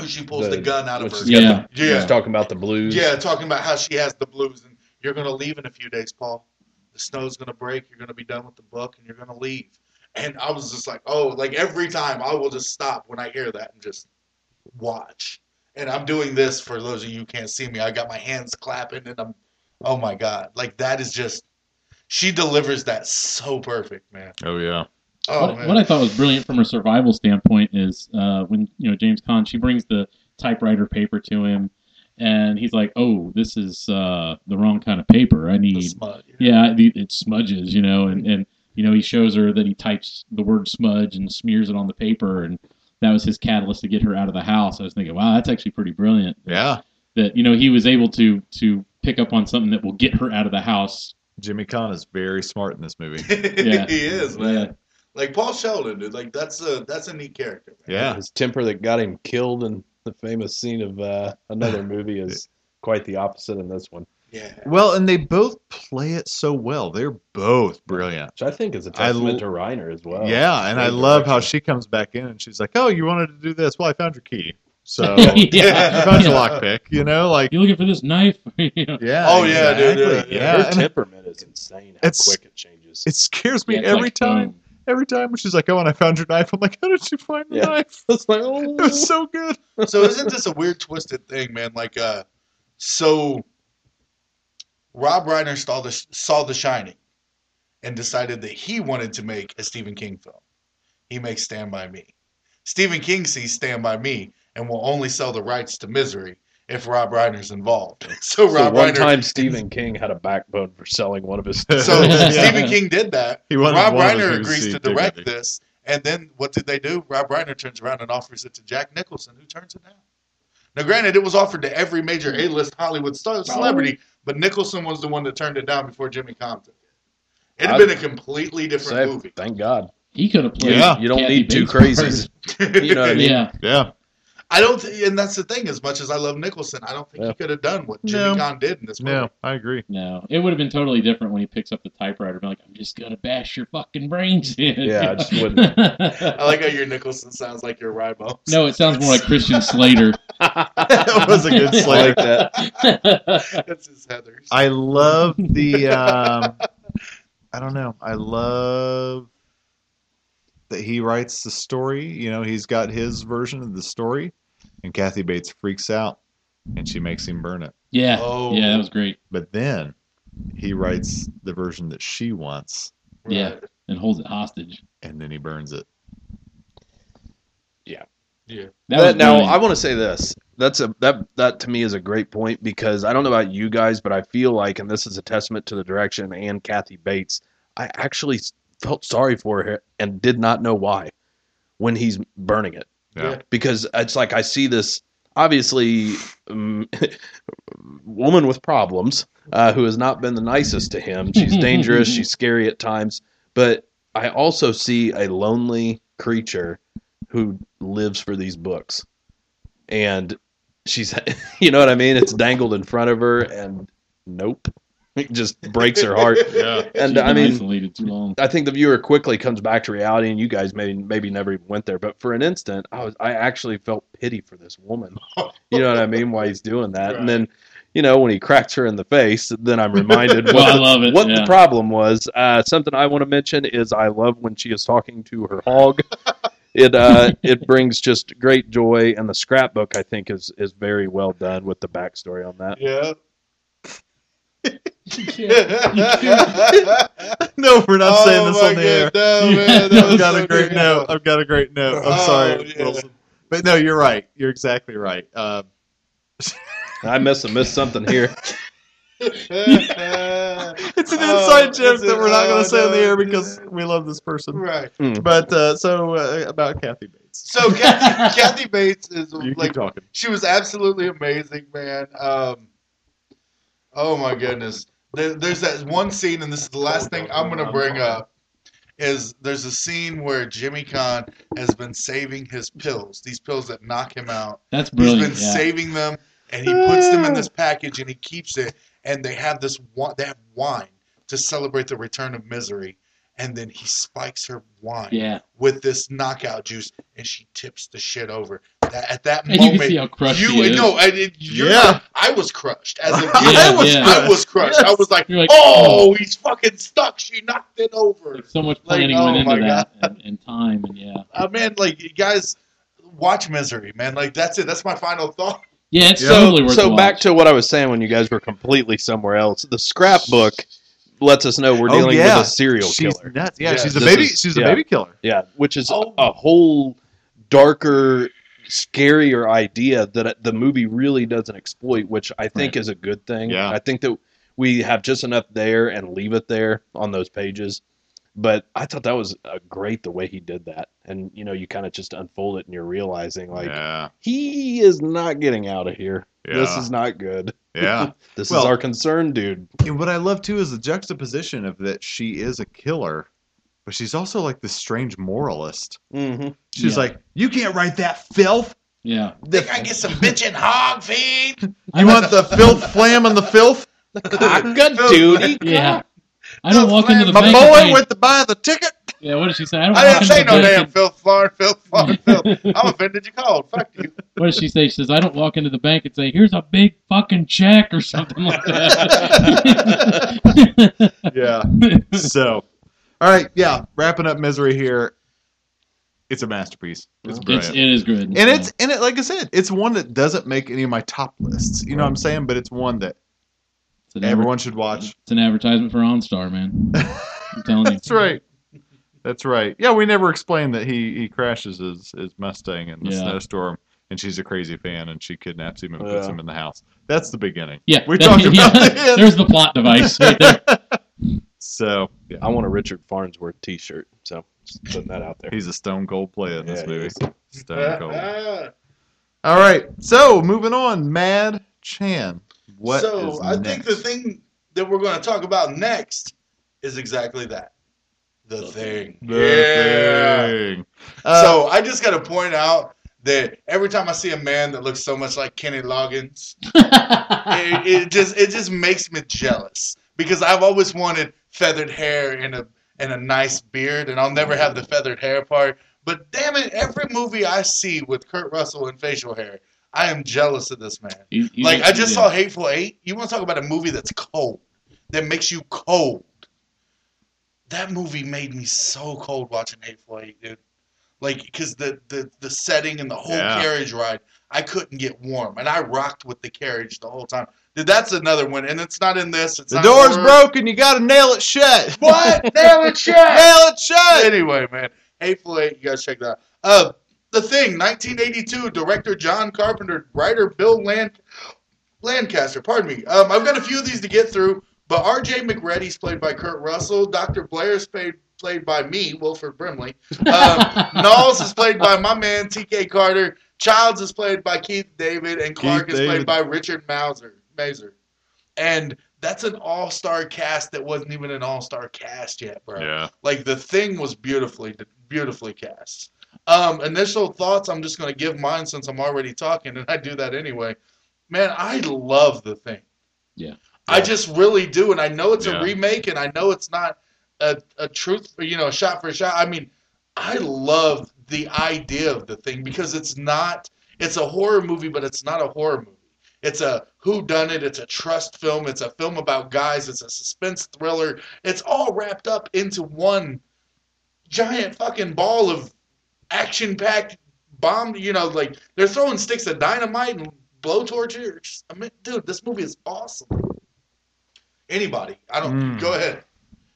She pulls the, The- gun out of when her. Yeah. the- Yeah. She's talking about the blues. Yeah, talking about how she has the blues, and you're going to leave in a few days, Paul. The snow's going to break. You're going to be done with the book, and you're going to leave. And I was just like, oh, like every time I will just stop when I hear that and just watch. And I'm doing this for those of you who can't see me. I got my hands clapping, and I'm, oh my god, like that is just. She delivers that so perfect, man. Oh yeah. Oh what, what I thought was brilliant from a survival standpoint is uh, when you know James Caan, she brings the typewriter paper to him, and he's like, "Oh, this is uh, the wrong kind of paper. I need smudge. yeah, it, it smudges, you know." And and you know he shows her that he types the word smudge and smears it on the paper, and that was his catalyst to get her out of the house. I was thinking, wow, that's actually pretty brilliant. Yeah. That you know he was able to to pick up on something that will get her out of the house. Jimmy Caan is very smart in this movie. Yeah. he is, man. Yeah. Like Paul Sheldon, dude. Like that's a that's a neat character. Man. Yeah. His temper that got him killed in the famous scene of uh, another movie is quite the opposite in this one, Yeah. Well, and they both play it so well. They're both brilliant. which I think is a I testament l- to Reiner as well. yeah, and I Great love how she comes back in and she's like, "Oh, you wanted to do this? Well, I found your key. So yeah. I found your yeah. lockpick." You know, like You looking for this knife? Yeah. Oh, yeah, dude, exactly. yeah, Yeah, Her temperament is insane. How It's- quick it changes. it scares me Yeah, every like time. foam. Every time when she's like, "Oh, and I found your knife," I'm like, "How did you find the Yeah. knife?" It's like, oh. It was so good. so isn't this a weird twisted thing, man? Like, uh, so Rob Reiner saw the saw The Shining, and decided that he wanted to make a Stephen King film. He makes Stand by Me. Stephen King sees Stand by Me and will only sell the rights to Misery, if Rob Reiner's involved. So So Rob one Reiner. time Stephen King had a backbone for selling one of his. So Yeah. Stephen King did that. He wanted Rob one of us Reiner agrees to direct dignity. this, and then what did they do? Rob Reiner turns around and offers it to Jack Nicholson, who turns it down. Now, granted, it was offered to every major A-list Hollywood star, celebrity, but Nicholson was the one that turned it down before Jimmy Compton. It'd have I'd been a completely different Say, movie. thank God. He could have played. Yeah. You don't Kathy need two Bates' crazies. You know what I mean? Yeah. Yeah. I don't, th- and that's the thing. As much as I love Nicholson, I don't think Yeah. he could have done what Jimmy No. Caan did in this movie. No, I agree. No, it would have been totally different when he picks up the typewriter and be like, "I'm just gonna bash your fucking brains in." Yeah, I just wouldn't. I like how your Nicholson sounds like your Ribos. no, it sounds more like Christian Slater. that was a good Slater. like that. That's his Heather's. I love the. Um, I don't know. I love that he writes the story. You know, he's got his version of the story, and Kathy Bates freaks out, and she makes him burn it. yeah, Oh. yeah, that was great. But then he writes the version that she wants, Yeah. And holds it hostage. and then he burns it. Yeah. That But now brilliant. I want to say this. That's a that that to me is a great point because I don't know about you guys, but I feel like, and this is a testament to the direction and Kathy Bates. I actually felt sorry for her and did not know why when he's burning it Yeah. because it's like I see this obviously um, woman with problems uh, who has not been the nicest to him. She's dangerous. she's scary at times, but I also see a lonely creature who lives for these books, and she's you know what I mean. It's dangled in front of her, and nope, it just breaks her heart. Yeah. And I mean, too long. I think the viewer quickly comes back to reality, and you guys maybe maybe never even went there. But for an instant, I was I actually felt pity for this woman. You know what I mean? Why he's doing that, and then you know when he cracks her in the face, then I'm reminded Well, what, I the, love it, what yeah. the problem was. Uh, something I want to mention is I love when she is talking to her hog. It uh, it brings just great joy, and the scrapbook I think is is very well done with the backstory on that. Yeah. No, we're not saying Oh this on the air. God, no, man, that I've was got so a great good. note. I've got a great note. I'm Oh, sorry, yeah. Wilson. But no, you're right. You're exactly right. Uh, I must have missed something here. it's an inside joke that we're not going to say on the air because we love this person. right. But uh, so uh, about Kathy Bates. So Kathy, Kathy Bates is You keep like talking. she was absolutely amazing, man. Um, oh my goodness, there, there's that one scene, and this is the last thing I'm gonna bring up. Is there's a scene where Jimmy Caan has been saving his pills, these pills that knock him out. That's He's brilliant. been yeah. saving them, and he puts them in this package, and he keeps it. And they have this they have wine to celebrate the return of misery, and then he spikes her wine yeah. with this knockout juice, and she tips the shit over. That, at that And you can moment, see how crushed you she is. no, I, it, Yeah. I was crushed as a Yeah, I was yeah. I was crushed. I was like, like, oh, he's fucking stuck. She knocked it over. Like so much Like, planning oh went my into that and, and time and yeah. Uh, man, like you guys, watch Misery, man. Like that's it. That's my final thought. Yeah, it's Yeah. totally worth so a back to what I was saying when you guys were completely somewhere else. The scrapbook lets us know we're Oh, dealing yeah. with a serial she's killer. nuts. Yeah, Yeah, she's a baby. is- she's a yeah. baby killer. Yeah, which is Oh. a whole darker, scarier idea that the movie really doesn't exploit, which I think is a good thing. Yeah. I think that we have just enough there and leave it there on those pages. But I thought that was uh, great the way he did that, and you know, you kind of just unfold it and you're realizing like yeah, he is not getting out of here. This is not good. yeah. This Well- is our concern, dude. And what I love too is the juxtaposition of that she is a killer, but she's also like this strange moralist. Mm-hmm. She's Yeah. like, you can't write that filth. Yeah. Think I get some bitchin' hog feed? You want the filth, flam, and the filth? Good duty. Yeah. I don't walk into the My bank. and boy say- went to buy the ticket. yeah, what did she say? I don't I walk didn't into say the no bank damn and- filth, Florida, filth, Florida, filth. I'm offended you called. Fuck you. What does she say? She says, I don't walk into the bank and say, here's a big fucking check or something like that. Yeah. so, all right, yeah. Wrapping up misery here. It's a masterpiece. It's it's, brilliant. it is good. and it's and it like I said, it's one that doesn't make any of my top lists. You know what I'm saying? But it's one that It's an adver- everyone should watch. It's an advertisement for OnStar, man. I'm telling you. That's right. That's right. Yeah, we never explained that he he crashes his his Mustang in the Yeah. snowstorm and she's a crazy fan, and she kidnaps him and puts Yeah. him in the house. That's the beginning. Yeah, we that- talked yeah, about the. There's the plot device right there. So yeah, I want a Richard Farnsworth T-shirt, so just putting that out there. he's a stone cold player in this Yeah, he movie. Stone cold. All right, so moving on, Mad Chad. What so is I think the thing that we're going to talk about next is exactly that. The thing. The yeah. thing. Uh, so I just got to point out that every time I see a man that looks so much like Kenny Loggins, it, it just it just makes me jealous because I've always wanted feathered hair and a and a nice beard, and I'll never have the feathered hair part. But damn it, every movie I see with Kurt Russell and facial hair, I am jealous of this man. He- he's Like I just saw Hateful Eight. You want to talk about a movie that's cold, that makes you cold? That movie made me so cold watching Hateful Eight, dude. Like because the, the the setting and the whole Yeah. carriage ride, I couldn't get warm, and I rocked with the carriage the whole time. Dude, that's another one, and it's not in this. It's the door's broken. You got to nail it shut. What? Nail it shut. nail it shut. anyway, man, Hateful Eight. You guys check that. out. Uh, the thing, 1982, director John Carpenter, writer Bill Land Lancaster. Pardon me. Um, I've got a few of these to get through, but R.J. McReady's played by Kurt Russell. Dr. Blair's played played by me, Wilford Brimley. Um, Nauls is played by my man T.K. Carter. Childs is played by Keith David, and Clark is David. played by Richard Mauser. Mazer. And that's an all-star cast that wasn't even an all-star cast yet, bro. Yeah. Like the thing was beautifully beautifully cast. Um, initial thoughts. I'm just gonna give mine since I'm already talking, and I do that anyway. Man, I love the thing. Yeah. I just really do, and I know it's Yeah. a remake, and I know it's not a, a truth, you know, shot for shot. I mean, I love the idea of the thing because it's not. It's a horror movie, but it's not a horror movie. It's a who done it. It's a trust film. It's a film about guys. It's a suspense thriller. It's all wrapped up into one giant fucking ball of action packed bomb. You know, like they're throwing sticks of dynamite and blowtorches. I mean, dude, this movie is awesome. Anybody? I don't. Mm. Go ahead.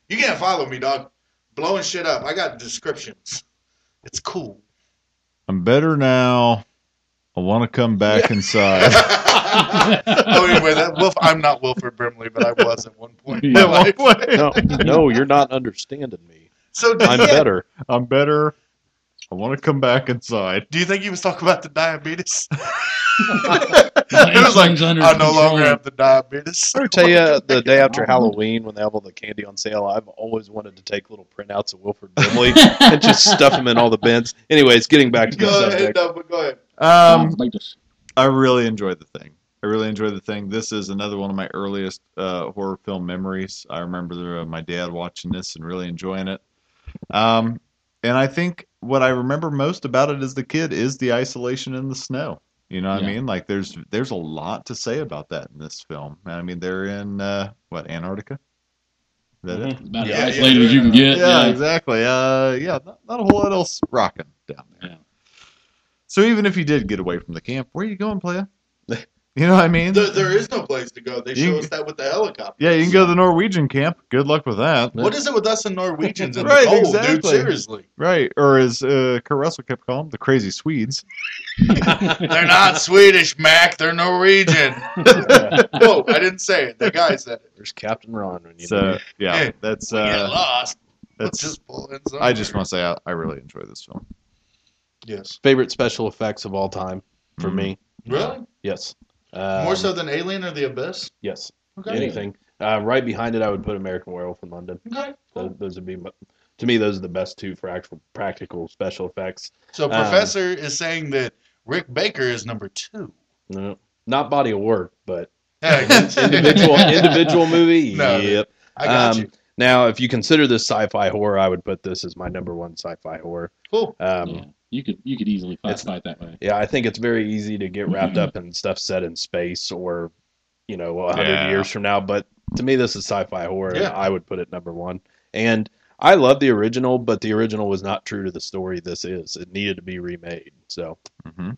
You can't follow me, dog. Blowing shit up. I got descriptions. It's cool. I'm better now. I want to come back inside. oh, anyway, that Wolf. I'm not Wilford Brimley, but I was at one point. in my life. No, no, you're not understanding me. So I'm yeah, better. I'm better. I want to come back inside. Do you think he was talking about the diabetes? My it was like I no control. longer have the diabetes. I tell you, the day after Halloween, when they have all the candy on sale, I've always wanted to take little printouts of Wilford Brimley and just stuff them in all the bins. Anyways, getting back to the Go ahead, subject. no, go ahead. Um. I really enjoyed the thing. I really enjoyed the thing. This is another one of my earliest uh, horror film memories. I remember uh, my dad watching this and really enjoying it. Um, and I think what I remember most about it as the kid is the isolation in the snow. You know what I mean? Like there's there's a lot to say about that in this film. I mean they're in uh, what Antarctica. Is that it? About Yeah, as yeah, as you can get. Yeah, exactly. Uh, yeah, not, not a whole lot else rocking down there. Yeah. So even if you did get away from the camp, where are you going, playa? You know what I mean? There, there is no place to go. They You- show us that with the helicopter. yeah, you can go to the Norwegian camp. Good luck with that. What is it with us and Norwegians in Right, the cold, dude? Seriously, Right, or as uh, Kurt Russell kept calling them, the crazy Swedes. they're not Swedish, Mac. They're Norwegian. Whoa, I didn't say it. The guy said it. There's Captain Ron. When you So know. yeah, Hey, that's We get uh, lost. That's. just pull in I just want to say I, I really enjoy this film. yes. Favorite special effects of all time for Mhm. me. Really? Yes. Um, More so than Alien or The Abyss? Yes. Okay. Anything. Uh, right behind it, I would put American Werewolf in London. Okay. Those, those would be, to me, those are the best two for actual practical special effects. So Um, Professor is saying that Rick Baker is number two. No, not body of work, but individual individual movie. No, yep. I got Um, you. Now, if you consider this sci-fi horror, I would put this as my number one sci-fi horror. Cool. Um, yeah. You could you could easily fight, It's- fight that way. Yeah, I think it's very easy to get wrapped up in stuff set in space or, you know, a hundred Yeah. years from now. But to me, this is sci-fi horror. Yeah. I would put it number one. And I love the original, but the original was not true to the story. This is. It needed to be remade. So hmm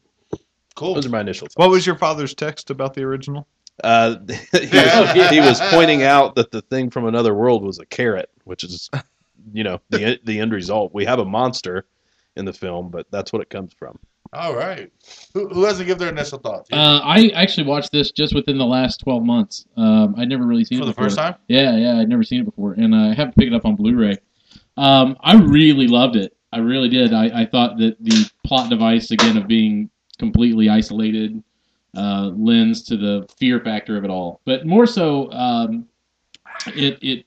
Cool. those are my initial thoughts. What was your father's text about the original? Uh, he, was, he was pointing out that the thing from another world was a carrot, which is, you know, the the end result. We have a monster in the film, but that's what it comes from. All right. Who, who hasn't give their initial thoughts? Uh, I actually watched this just within the last 12 months. Um, I'd never really seen it For it the first time? Yeah, yeah, I'd never seen it before, and I have to pick it up on Blu-ray. Um, I really loved it. I really did. I, I thought that the plot device again of being completely isolated uh, lends to the fear factor of it all, but more so, um, it it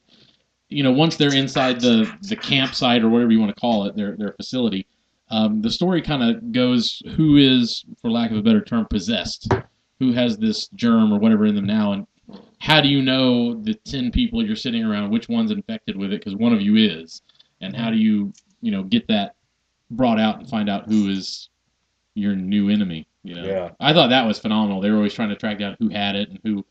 you know once they're inside the the campsite or whatever you want to call it, their their facility. Um, the story kind of goes who is, for lack of a better term, possessed, who has this germ or whatever in them now, and how do you know the 10 people you're sitting around which one's infected with it? Because one of you is. And how do you you know get that brought out and find out who is your new enemy you know Yeah. i thought that was phenomenal they were always trying to track down who had it and who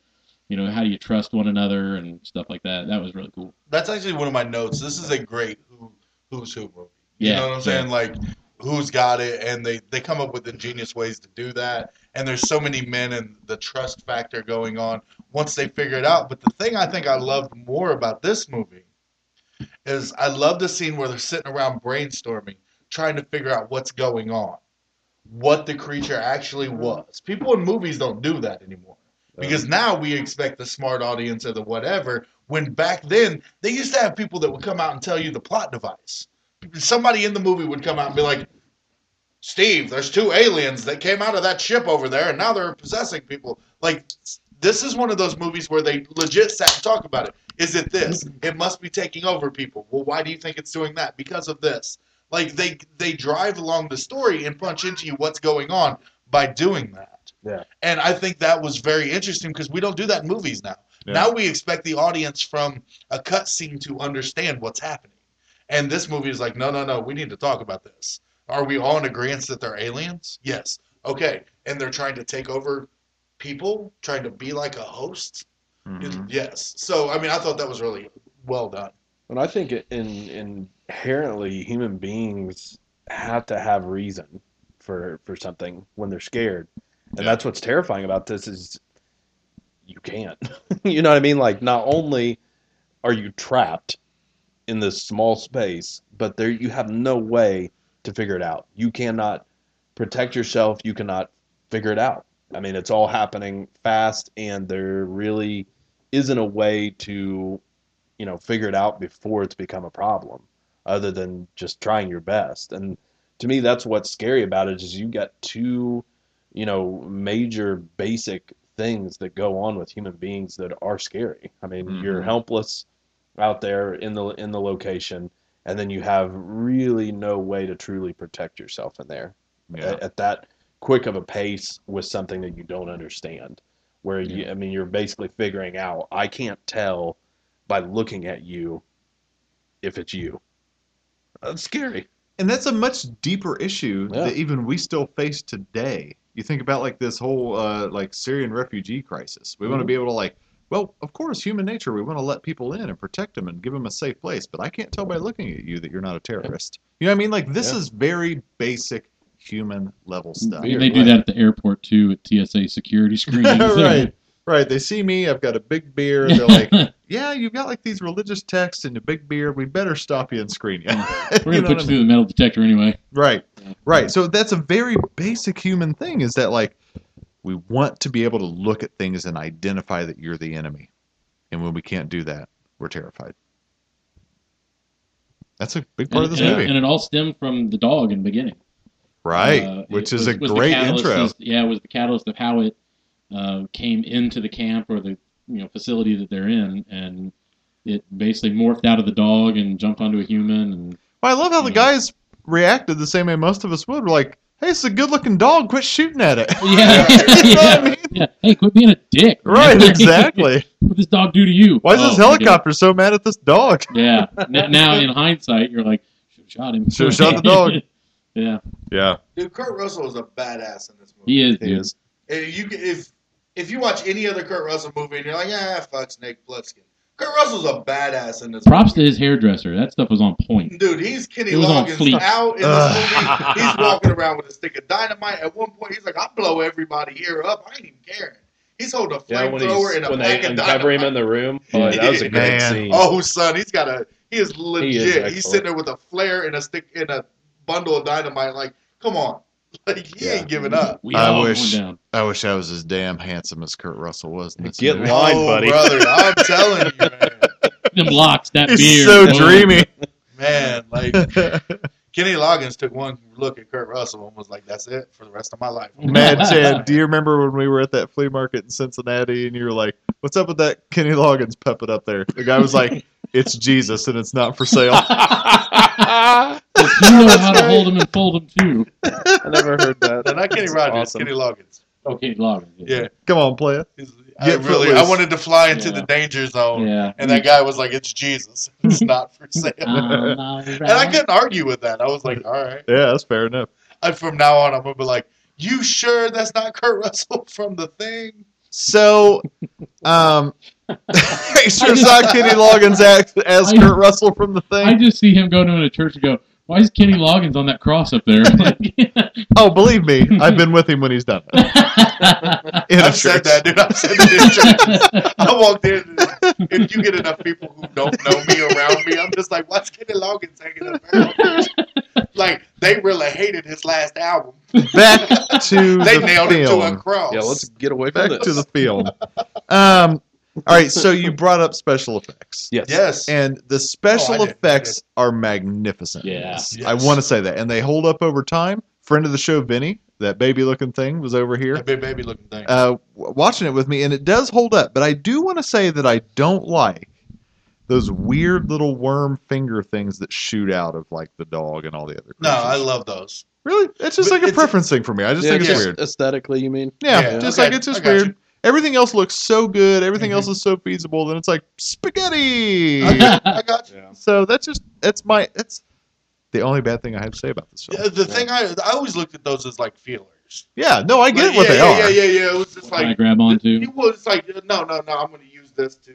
you know how do you trust one another and stuff like that that was really cool That's actually one of my notes. This is a great who who's who movie. You Yeah, know what I'm saying? Like who's got it and they they come up with ingenious ways to do that. And there's so many men and the trust factor going on once they figure it out. But the thing I think I loved more about this movie is I love the scene where they're sitting around brainstorming, trying to figure out what's going on, what the creature actually mm-hmm. was. People in movies don't do that anymore. Because now we expect the smart audience or the whatever. When back then they used to have people that would come out and tell you the plot device. Somebody in the movie would come out and be like, "Steve, there's two aliens that came out of that ship over there, and now they're possessing people." Like this is one of those movies where they legit sat and talked about it. Is it this? Mm-hmm. It must be taking over people. Well, why do you think it's doing that? Because of this. Like they they drive along the story and punch into you what's going on by doing that. Yeah. And I think that was very interesting because we don't do that in movies now. Yeah. Now we expect the audience from a cut scene to understand what's happening. And this movie is like, no, no, no, we need to talk about this. Are we all in agreement that they're aliens? Yes. Okay. And they're trying to take over people, trying to be like a host? Mhm. Yes. So, I mean, I thought that was really well done. And I think it- in in inherently human beings have to have reason for for something when they're scared. And Yeah. that's what's terrifying about this is you can't. you know what I mean? Like not only are you trapped in this small space, but there you have no way to figure it out. You cannot protect yourself, you cannot figure it out. I mean, it's all happening fast and there really isn't a way to you know figure it out before it's become a problem other than just trying your best. And to me that's what's scary about it is you got two you know major basic things that go on with human beings that are scary. I mean you're Mhm. helpless out there in the in the location and then you have really no way to truly protect yourself in there. Yeah. at, at that quick of a pace with something that you don't understand where you i mean you're basically figuring out i can't tell by looking at you if it's you that's scary And that's a much deeper issue Yeah. that even we still face today. You think about like this whole uh, like Syrian refugee crisis. We want to be able to like, well, of course, human nature. We want to let people in and protect them and give them a safe place. But I can't tell by looking at you that you're not a terrorist. You know what I mean? Like this Yeah. is very basic human level stuff. And they do that at the airport too at tsa security screenings right, right. They see me. I've got a big beard. They're like, yeah, you've got like these religious texts and a big beard. We better stop you and screen you. we're gonna know put I you through the metal detector anyway Right. Right. So that's a very basic human thing is that like we want to be able to look at things and identify that you're the enemy. And when we can't do that, we're terrified. That's a big part of this and, movie. and it all stemmed from the dog in the beginning right. Uh, Which it is was- a was great catalyst intro. is- yeah, it was the catalyst of how it uh, came into the camp or the you know facility that they're in, and it basically morphed out of the dog and jumped onto a human. And Well, I love how the Yeah. guys reacted the same way most of us would. We're like, hey, it's a good looking dog. Quit shooting at it. yeah, you know what I mean? yeah. Hey, quit being a dick. man. Right, exactly. what does dog do to you? Why is Oh, this helicopter so mad at this dog? Yeah. N- now in hindsight, you're like, should have shot him. Should've shot the dog. yeah, Yeah. Dude, Kurt Russell is a badass in this movie. he is. He dude. is. If you if if you watch any other Kurt Russell movie and you're like, ah, fuck Snake Plissken. Kurt Russell's a badass in this. Props to his hairdresser. That stuff was on point. Dude, he's Kenny It was on Loggins out in this movie. He's walking around with a stick of dynamite. At one point, he's like, "I'll blow everybody here up. I ain't even caring." He's holding a Yeah, when, flamethrower he's, and a when pack they of uncover him in the room, oh, that was a great scene. Oh, son, he's got a. He is legit. he's sitting there with a flare and a stick and a bundle of dynamite. Like, come on, Like he Yeah. ain't giving up. We I wish- I wish I was as damn handsome as Kurt Russell was. In this Get movie. Fine, oh, buddy. brother, I'm telling you, man. Them locks, that He's beard. so boy. dreamy. Man, like Kenny Loggins took one look at Kurt Russell and was like, "That's it for the rest of my life." Mad Chad, do you remember when we were at that flea market in Cincinnati and you were like, "What's up with that Kenny Loggins puppet up there?" The guy was like, "It's Jesus and it's not for sale." You know how to hold them and fold them too. I never heard that. No, not Kenny That's Rogers, awesome. Kenny Loggins. Okay, Loggins. Yeah, Come on, play it. I Get really. I wanted to fly into Yeah. the danger zone, Yeah. and that guy was like, "It's Jesus, it's not for sale." Um, all and I couldn't argue with that. I was like, "All right." Yeah, that's fair enough. And from now on, I'm gonna be like, "You sure that's not Kurt Russell from the thing?" So, um, he sure saw Kenny Loggins act as I- Kurt Russell from the thing. I just see him go to a church and go, "Why is Kenny Loggins on that cross up there?" Oh, believe me, I've been with him when he's done that. In a I've said that, dude. I've said that. in church. I walked in, and if you get enough people who don't know me around me, I'm just like, "What's Kenny Loggins hanging around?" like they really hated his last album. Back to They the nailed him to a film. cross. Yeah, let's get away from Back this. to the film. Um, all right, so you brought up special effects. yes. yes. And the special Oh, I did, effects are magnificent. in Yeah. this. Yes. I want to say that. And they hold up over time. Friend of the show, Benny, that baby looking thing was over here. that big baby looking thing. uh, w- watching it with me, and it does hold up. But I do want to say that I don't like those weird little worm finger things that shoot out of like the dog and all the other. no, creatures. I love those. really. It's just But like a it's- preference thing for me. I just Yeah, think it's just weird. Aesthetically, you mean? Yeah, Yeah, just okay, like it's I just got weird. You. Everything else looks so good. Everything Mhm. else is so feasible. Then it's like spaghetti. I got, you. Yeah. so that's just that's my that's the only bad thing I have to say about this film. Yeah, the thing I I always looked at those as like feelers. Yeah, no, I get Like, what yeah, they yeah, are. Yeah, yeah, yeah. It was just like I like grab onto? It was like, no, no, no. I'm going to use this to.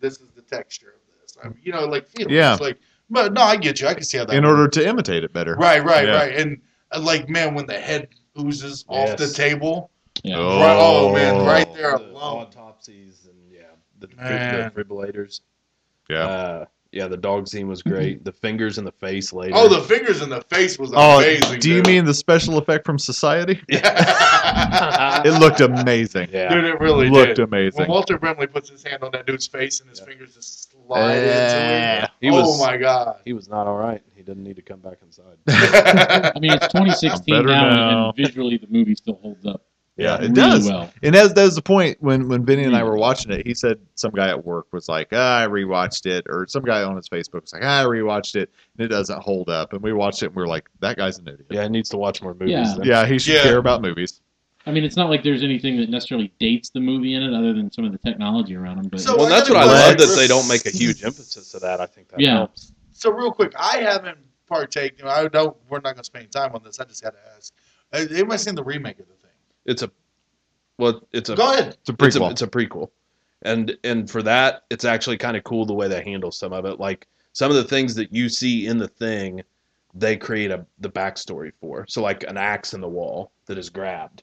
This is the texture of this. I mean, you know, like feelings. Yeah. Like, but no, I get you. I can see how that. In would- order to imitate it better. Right, right, Yeah. right. And uh, like, man, when the head oozes off the Yes. Table. Yeah. Oh. Right, oh man, right there The alone. autopsies and yeah, the, Man. defibrillators. Yeah. Uh, yeah, the dog scene was great. The fingers in the face later. Oh, the fingers in the face was Oh, amazing. do you dude. mean the special effect from Society? Yeah. It looked amazing. yeah. Dude, it really looked did. amazing. When Walter Brimley puts his hand on that dude's face and his Yeah. fingers just slide into Eh, it. he oh was- my god. He was not all right. He didn't need to come back inside. I mean, it's 2016 now, now. and visually the movie still holds up. Yeah, it really does. well. And as that was the point when when Vinny and I were watching it, he said some guy at work was like, ah, "I rewatched it," or some guy on his Facebook was like, ah, "I rewatched it, and it doesn't hold up." And we watched it, and we were like, "That guy's an idiot." Yeah, he needs to watch more movies. Yeah. Yeah, he should Yeah. care about movies. I mean, it's not like there's anything that necessarily dates the movie in it, other than some of the technology around them. But So- Well, I what I love that they don't make a huge emphasis of that. I think that Yeah. helps. So real quick, I haven't partaken. I don't. We're not going to spend time on this. I just got to ask. Uh, Anybody seen the remake of the thing? It's a well, it's a Go ahead. It's a it's a, prequel. it's a prequel, and and for that, it's actually kind of cool the way they handle some of it. Like some of the things that you see in the thing, they create a the backstory for. So like an axe in the wall that is grabbed,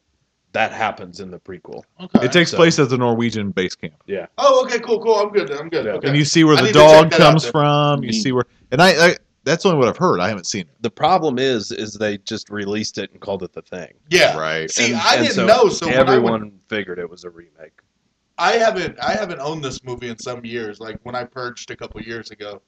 that happens in the prequel. Okay. it takes so- place at the Norwegian base camp, Yeah. oh, okay, cool, cool. I'm good. I'm good. Yeah. Okay. and you see where I the need to check dog comes from. You Mhm. see where, and I, I that's only what I've heard. I haven't seen it. The problem is, is they just released it and called it the thing. yeah. Right. See, And- I and didn't so know. So when I, everyone went, figured it was a remake. I haven't, I haven't owned this movie in some years. Like when I purged a couple years ago,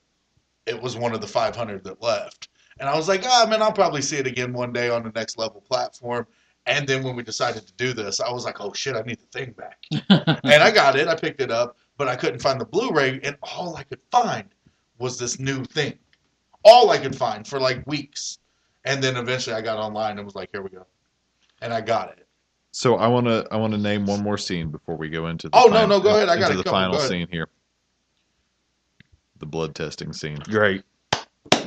it was one of the 500 that left, and I was like, ah, man, I'll probably see it again one day on the next level platform. And then when we decided to do this, I was like, oh shit, I need the thing back. and I got it. I picked it up, but I couldn't find the Blu-ray, and all I could find was this new thing. All I could find for like weeks, and then eventually I got online and was like, "Here we go," and I got it. So I want to I want to name one more scene before we go into the Oh, no, final- no, go ahead. I got the couple. final Go scene here. The blood testing scene. Great.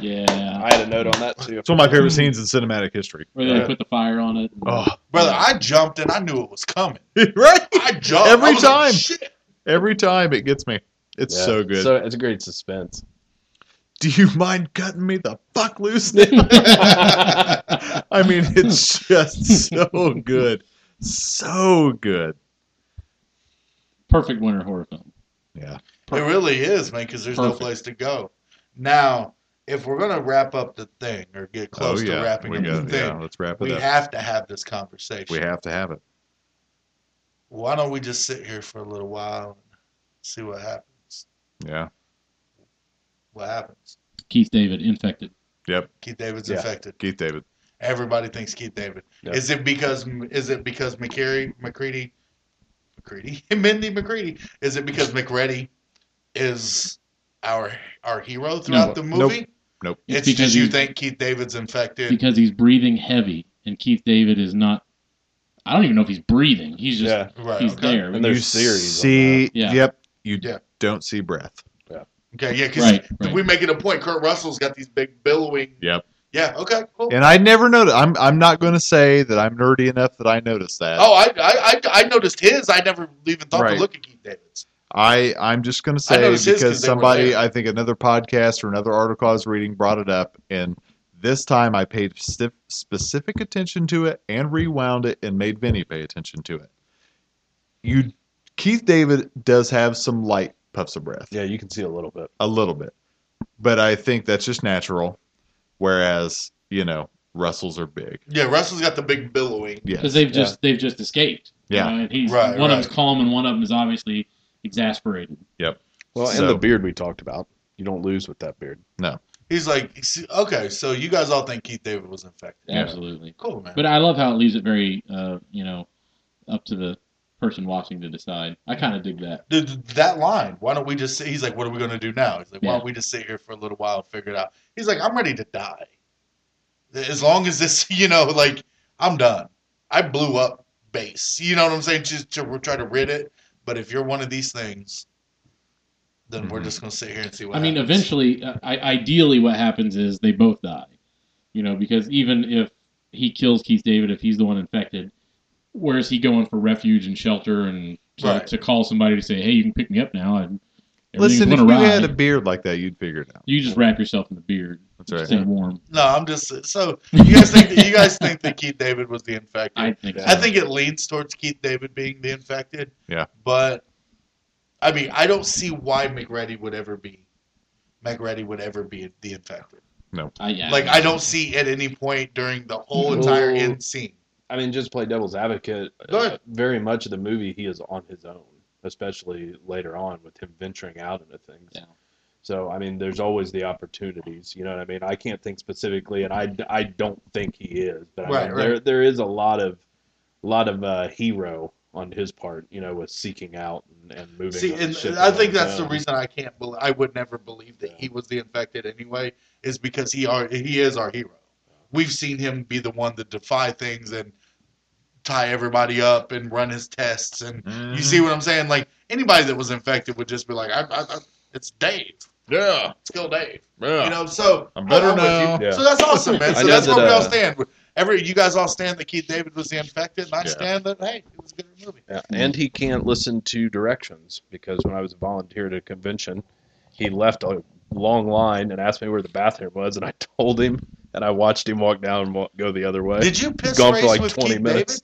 yeah, I had a note on that too. It's one of my favorite scenes in cinematic history. where they Yeah. put the fire on it. Oh, Brother, I jumped and I knew it was coming. right. I jumped Every I was like, time. Shit. Every time it gets me. It's Yeah. so good. So it's a great suspense. Do you mind cutting me the fuck loose? I mean, it's just so good. So good. Perfect winter horror film. Yeah. It really is, man, because there's no place to go. Now, if we're gonna wrap up the thing or get Oh close yeah, to wrapping we up got, the thing, yeah. Let's wrap it we up. have to have this conversation. we have to have it. Why don't we just sit here for a little while and see what happens? Yeah. What happens? Keith David infected. Yep. Keith David's Yeah. infected. Keith David. Everybody thinks Keith David. Yeah. Is it because is it because McCary McCready McCready Mindy McCready? Is it because McReady is our our hero throughout No. the movie? Nope. It's It's, because you think Keith David's infected. because he's breathing heavy, and Keith David is not. I don't even know if he's breathing. He's just Yeah. right. he's okay. there. And there's you series see, Yeah. yep. You Yeah. don't see breath. Okay. Yeah. Because Right, right. we make it a point. Kurt Russell's got these big billowing. Yep. Yeah. Okay. Cool. And I never noticed. I'm I'm not going to say that I'm nerdy enough that I noticed that. Oh, I, I I I noticed his. I never even thought Right. to look at Keith David's. I I'm just going to say noticed his 'cause because somebody. I think another podcast or another article I was reading brought it up, and this time I paid stif- specific attention to it and rewound it and made Vinny pay attention to it. You Keith David does have some light puffs of breath, Yeah, you can see a little bit. a little bit, but I think that's just natural. Whereas you know Russell's are big. Yeah. Russell's got the big billowing. Yeah. because they've just they've just escaped. you Yeah. know, and he's Right, one of right. them's calm and one of them is obviously exasperated. Yep. Well, So- and the beard we talked about. You don't lose with that beard. No. He's like, okay, so you guys all think Keith David was infected. Yeah. Absolutely. Cool, man. But I love how it leaves it very, uh, you know, up to the person watching to decide. I kind of dig that. Dude, that line, why don't we just sit? He's like, what are we going to do now? He's like, why Yeah. don't we just sit here for a little while and figure it out? He's like, I'm ready to die. As long as this, you know, like, I'm done. I blew up base. You know what I'm saying? Just to try to rid it. But if you're one of these things, then we're Mhm. just going to sit here and see what I mean, eventually, uh, I, ideally, what happens is they both die. You know, because even if he kills Keith David, if he's the one infected, where is he going for refuge and shelter and to, Right. to call somebody to say, "Hey, you can pick me up now"? And Listen, if you awry. had a beard like that, you'd figure it out. you just wrap yourself in the beard. That's right. Stay warm. No, I'm just so you guys think you guys think that Keith David was the infected. I think. I think it leans towards Keith David being the infected. Yeah. But I mean, I don't see why McReady would ever be McReady would ever be the infected. I, yeah, Like I don't see at any point during the whole entire Well, end scene. I mean, just play devil's advocate. Uh, very much of the movie, he is on his own, especially later on with him venturing out into things. Yeah. So, I mean, there's always the opportunities. You know what I mean? I can't think specifically, and I, I don't think he is, but I mean, right. there there is a lot of lot of uh, hero on his part. You know, with seeking out and, and moving. See, and I think his that's the reason I can't believe I would never believe that he was the infected anyway, is because he are he is our hero. We've seen him be the one to defy things and tie everybody up and run his tests and Mm-hmm. you see what I'm saying? Like anybody that was infected would just be like, I, I, I, "It's Dave, Yeah, let's kill Dave." yeah. You know, so I'm better with now. you. Yeah. So that's awesome, man. So that's that, where we all uh, stand. Every you guys all stand that Keith David was the infected, and I Yeah. stand that hey, it was a good movie. Yeah, and he can't listen to directions because when I was a volunteer at a convention, he left a long line and asked me where the bathroom was, and I told him, and I watched him walk down and walk, go the other way. Did you He's piss gone race for like with 20 Keith minutes.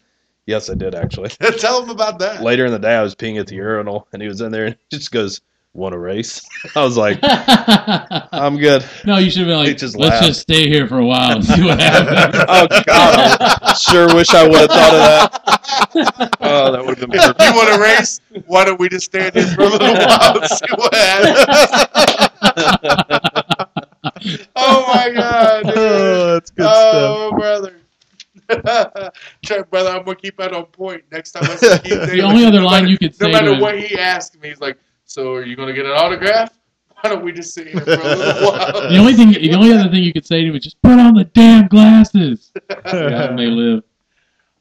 Yes, I did actually. Tell him about that. Later in the day, I was peeing at the urinal, and he was in there, and he just goes, "Want a race?" I was like, "I'm good." no, you should have been like, just let's laughed. just stay here for a while and see what happens. Oh God, I sure wish I would have thought of that. Oh, that would have been perfect. You want to race? Why don't we just stand here for a little while and see what happens? oh my god, dude. Oh, that's good oh, stuff. Oh, brother. Try- brother, I'm gonna keep that on point next time I see Keith David. the only other No line matter- you could say No to matter him, what he asks me, he's like, "So, are you gonna get an autograph? Why don't we just sit here for a little while?" the only thing, the only other thing you could say to him is just put on the damn glasses. God may live.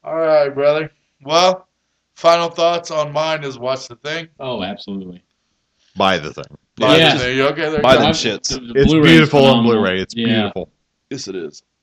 All right, brother. Well, final thoughts on mine is watch the thing. Oh, absolutely. Buy the thing. Buy Yeah. the thing. Okay, there Buy you go. them shits. the- the It's Blu-ray's beautiful on. Blu-ray. It's Yeah. beautiful. Yes, it is.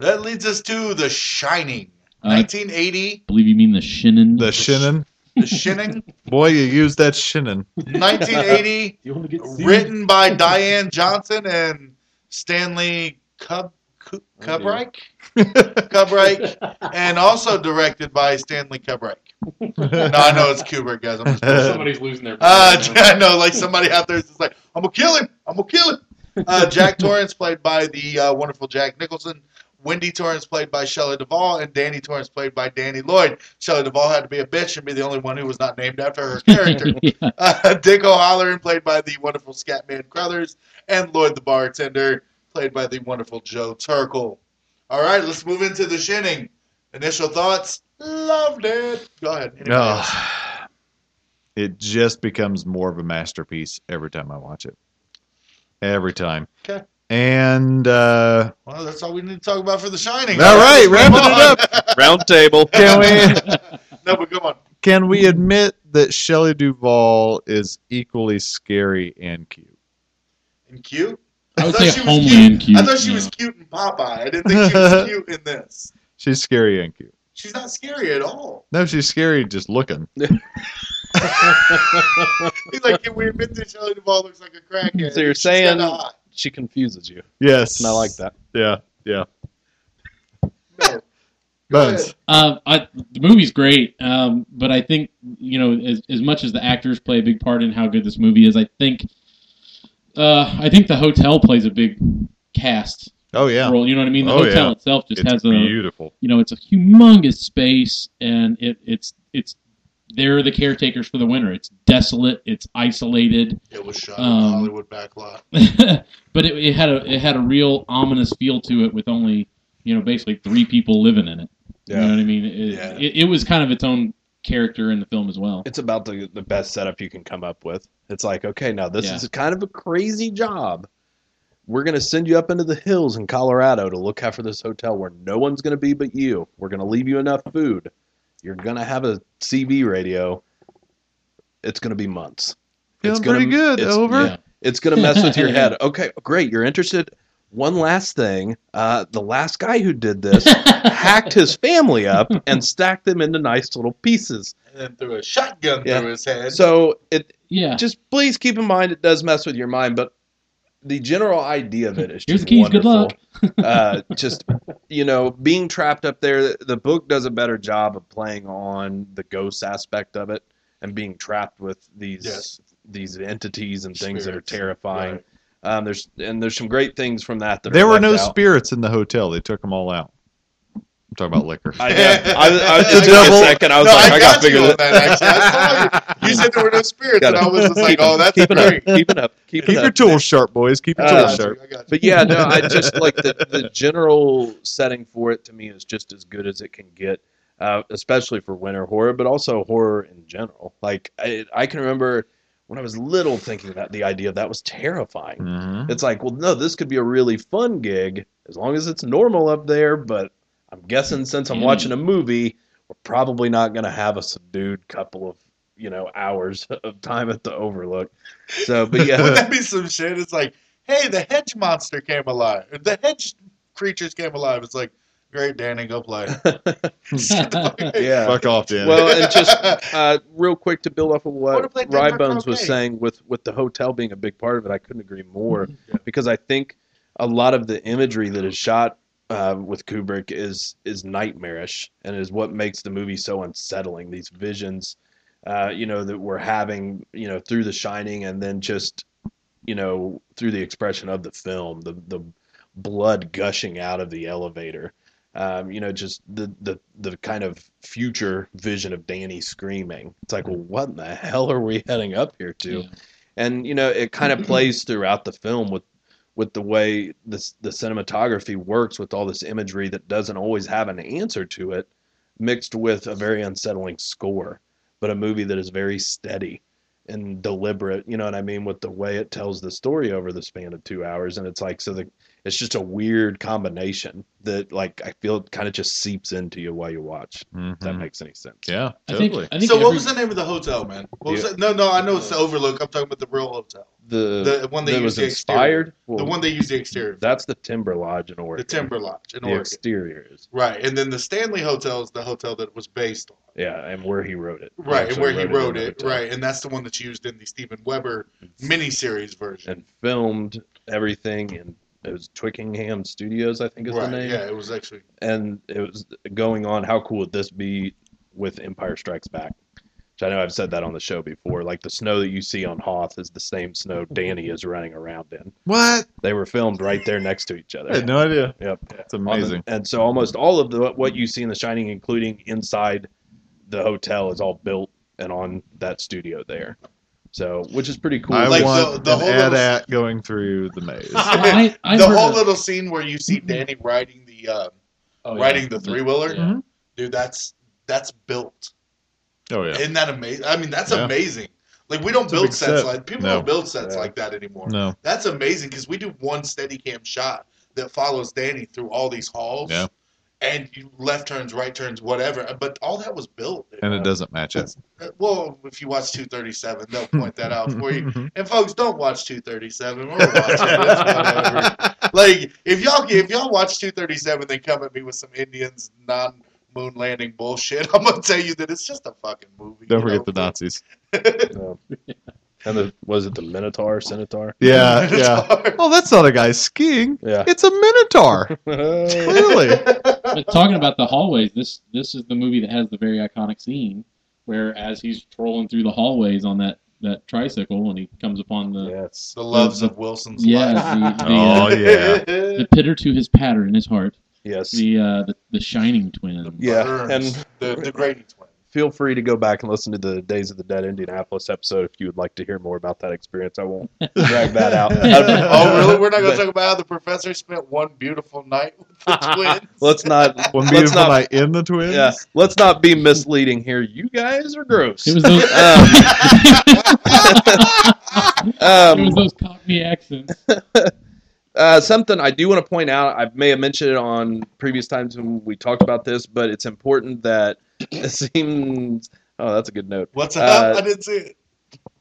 That leads us to The Shining, Uh, 1980. believe you mean the Shinnin. The Shinnin. The Shining, Boy, you used that Shinnin. 1980. You want to get written by Diane Johnson and Stanley Cub, Cub, Kubrick, Kubrick, and also directed by Stanley Kubrick. No, I know it's Kubrick, guys. I'm just Somebody's losing their. uh, I know, like somebody out there is just like, I'm gonna kill him. I'm gonna kill him. Uh, Jack Torrance, played by the uh, wonderful Jack Nicholson. Wendy Torrance, played by Shelley Duvall, and Danny Torrance, played by Danny Lloyd. Shelley Duvall had to be a bitch and be the only one who was not named after her character. Yeah. Uh, Dick O'Halloran, played by the wonderful Scatman Crothers, and Lloyd the bartender, played by the wonderful Joe Turkel. All right, let's move into the shinning. Initial thoughts? Loved it. Go ahead. Anybody else? Ugh. it just becomes more of a masterpiece every time I watch it. Every time. Okay. And uh, Well, that's all we need to talk about for The Shining. all right, Come wrapping it up. Round table. Can we no, but come on. can we admit that Shelley Duvall is equally scary and cute? And cute? I would thought say she was cute. and cute. I thought she yeah. was cute in Popeye. I didn't think she was cute in this. She's scary and cute. She's not scary at all. No, she's scary just looking. He's like, can we admit that Shelley Duvall looks like a crackhead? So you're She's saying- She confuses you. Yes. And I like that. Yeah, yeah. No. Go Bones. ahead. Uh, I, the movie's great, um, but I think you know as, as much as the actors play a big part in how good this movie is, I think uh, I think the hotel plays a big cast Oh yeah. role. You know what I mean? The Oh, hotel yeah. itself just It's has a beautiful. you know it's a humongous space, and it, it's it's they're the caretakers for the winter. It's desolate. It's isolated. It was shot in Um, the Hollywood backlot. but it, it had a it had a real ominous feel to it with only you know basically three people living in it. You know what I mean? It, Yeah. it, it was kind of its own character in the film as well. It's about the the best setup you can come up with. It's like, okay, now this Yeah. is kind of a crazy job. We're gonna send you up into the hills in Colorado to look after this hotel where no one's gonna be but you. We're gonna leave you enough food. You're gonna have a CB radio. It's gonna be months. Feeling it's gonna, pretty good. it's- Over. Yeah. It's gonna mess with your head. Okay, great. You're interested. One last thing. Uh, the last guy who did this hacked his family up and stacked them into nice little pieces. And then threw a shotgun Yeah. through his head. So it Yeah. just please keep in mind it does mess with your mind, but the general idea of it is Here's just the keys, good wonderful. luck. uh, just you know, being trapped up there. The book does a better job of playing on the ghost aspect of it and being trapped with these Yes. these entities and things that are terrifying. Right. Um, there's and there's some great things from that. that There are were no out. spirits in the hotel. They took them all out. I'm talking about liquor. I, yeah, I, I, it The took me a second. I was no, like, I, I, got gotta figure that. that. Actually, I saw you. You said there were no spirits, and I was just like, "Oh, it- that's keep it great." up, keep it up, keep, Keep it your up. tools sharp, boys. Keep your Uh, tools got sharp. you, you. But yeah, no, I just like the the general setting for it to me is just as good as it can get, uh, especially for winter horror, but also horror in general. Like I, I can remember when I was little thinking that the idea of that was terrifying. Mhm. It's like, well, no, this could be a really fun gig as long as it's normal up there. But I'm guessing since I'm Mm. watching a movie, we're probably not going to have a subdued couple of you know hours of time at the Overlook. So, but yeah, Wouldn't that be some shit? It's like, hey, the hedge monster came alive. The hedge creatures came alive. It's like, great, Danny, go play. yeah. Fuck off, Dan. Well, and just uh, real quick to build off of what play Denver Rybones was saying with with the hotel being a big part of it, I couldn't agree more Yeah. because I think a lot of the imagery that is shot uh, with Kubrick is is nightmarish and is what makes the movie so unsettling. These visions, uh, you know, that we're having, you know, through The Shining, and then just, you know, through the expression of the film, the the blood gushing out of the elevator. Um, you know, just the, the the kind of future vision of Danny screaming. It's like, well, what in the hell are we heading up here to? Yeah. And you know, it kind of plays throughout the film with with the way this the cinematography works with all this imagery that doesn't always have an answer to it, mixed with a very unsettling score, but a movie that is very steady and deliberate. You know what I mean with the way it tells the story over the span of two hours, and it's like so the it's just a weird combination that like I feel it kind of just seeps into you while you watch. If that mm-hmm. makes any sense. Yeah, I think. totally. I think So, what was the name of the hotel, man? What was Yeah. it? No, no, I know it's the Overlook. I'm talking about the real hotel. The, The one they that used was the inspired. the one they used the exterior. for. that's the Timber Lodge in Oregon. the Timber Lodge in The Oregon. exterior is Right, and then the Stanley Hotel is the hotel that it was based on. yeah, and where he wrote it. Right, and actually where he in wrote the it. Right, and that's the one that's used in the Steven Weber miniseries version. and filmed everything in it was Twickenham Studios, I think is the right, name. yeah, it was actually And it was going on. How cool would this be with Empire Strikes Back? Which I know I've said that on the show before. Like the snow that you see on Hoth is the same snow Danny is running around in. What? They were filmed right there next to each other. I had no idea. Yep. It's On the- amazing. and so almost all of the what you see in The Shining, including inside the hotel, is all built and on that studio there. So, which is pretty cool. I Like want the- the an whole little- going through the maze. I, I the whole of- little scene where you see Danny riding the uh, oh, yeah. riding the three wheeler, Yeah. dude. That's that's built. Oh yeah. Isn't that amazing? I mean, that's Yeah. amazing. Like we don't It's build sets set. like people No. don't build sets Yeah. like that anymore. No. That's amazing because we do one steady cam shot that follows Danny through all these halls. Yeah. And you left turns, right turns, whatever. But all that was built. And it doesn't match it. Uh, Well, if you watch 237, they'll point that out for you. And folks, don't watch 237 or watch it. It's whatever. Like if y'all if y'all watch 237, then come at me with some Indians non moon landing bullshit. I'm gonna tell you that it's just a fucking movie. Don't forget know? the Nazis. And the was it the Minotaur, Centaur? Yeah, yeah. Oh, that's not a guy skiing. Yeah. It's a minotaur. Clearly. But talking about the hallways, this this is the movie that has the very iconic scene where as he's trolling through the hallways on that that tricycle and he comes upon the yes. The loves of Wilson's yeah life. the, the, Oh uh, yeah. the pitter to his patter in his heart Yes. the uh the, the shining twin Yeah, Burns, and- the the Grady twin. Feel free to go back and listen to the Days of the Dead Indianapolis episode if you would like to hear more about that experience. I won't drag that out. Oh, really? We're not going to talk about how the professor spent one beautiful night with the twins. Let's not. One let's beautiful not, night in the twins. Yeah, let's not be misleading here. You guys are gross. it was those Um, it was um, those cockney accents uh, something I do want to point out. I may have mentioned it on previous times when we talked about this, but it's important that it seems. Oh, that's a good note. What's Uh, up? I didn't see it.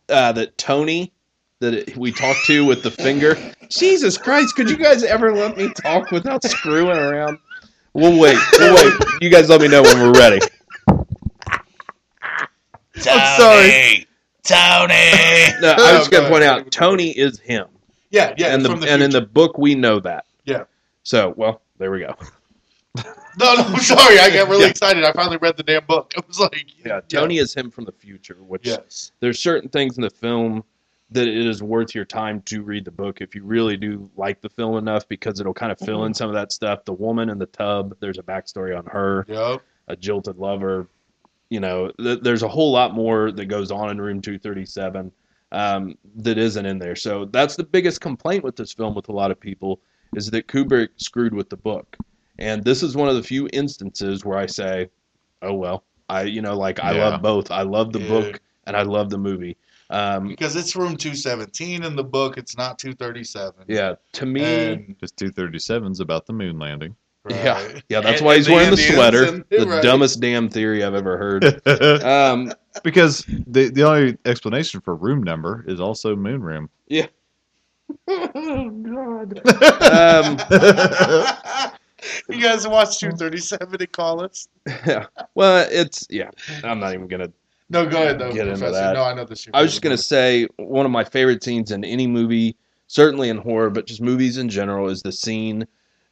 uh, that Tony that it, we talked to with the finger. Jesus Christ! Could you guys ever let me talk without screwing around? We'll wait. We'll wait. You guys let me know when we're ready. I'm sorry. Tony. No, I Oh, was going to point out Tony is him, Yeah, yeah. and the, the and in the book we know that. Yeah. So well, there we go. No, no, I'm sorry. I got really Yeah. excited. I finally read the damn book. I was like, Yeah, Tony is him from the future. Which Yes. there's certain things in the film that it is worth your time to read the book if you really do like the film enough because it'll kind of fill in some of that stuff. The woman in the tub, there's a backstory on her. Yep. a jilted lover. You know, th- there's a whole lot more that goes on in Room 237 um, that isn't in there. So that's the biggest complaint with this film with a lot of people is that Kubrick screwed with the book. And this is one of the few instances where I say, oh well, I you know like I Yeah. love both. I love the Yeah. book and I love the movie. Um, Because it's room 217 in the book. It's not 237. yeah, to me, And, Just 237's about the moon landing. yeah, right. yeah, that's And- why and he's wearing the sweater. and- the right. dumbest damn theory I've ever heard. Um, because the the only explanation for room number is also moon room. Yeah. oh God. um, you guys watch 237 and call us? yeah. Well, it's yeah. I'm not even gonna. No, go ahead, though, Get into that. No, I know this. I was just gonna say one of my favorite scenes in any movie, certainly in horror, but just movies in general, is the scene.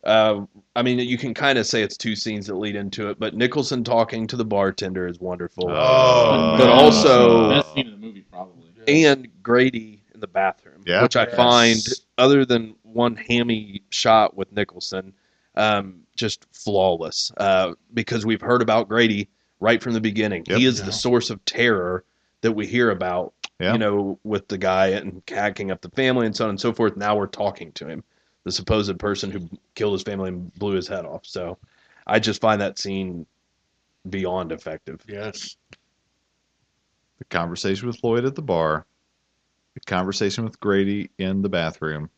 Uh, I mean, you can kind of say it's two scenes that lead into it, but Nicholson talking to the bartender is wonderful, Oh, but also best scene in the movie probably and Grady in the bathroom, Yeah. which I Yes. find, other than one hammy shot with Nicholson, um, just flawless. Uh, because we've heard about Grady right from the beginning. Yep. He is Yeah. the source of terror that we hear about. Yeah. You know, with the guy and hacking up the family and so on and so forth. Now we're talking to him, the supposed person who killed his family and blew his head off. So, I just find that scene beyond effective. Yes. The conversation with Lloyd at the bar, the conversation with Grady in the bathroom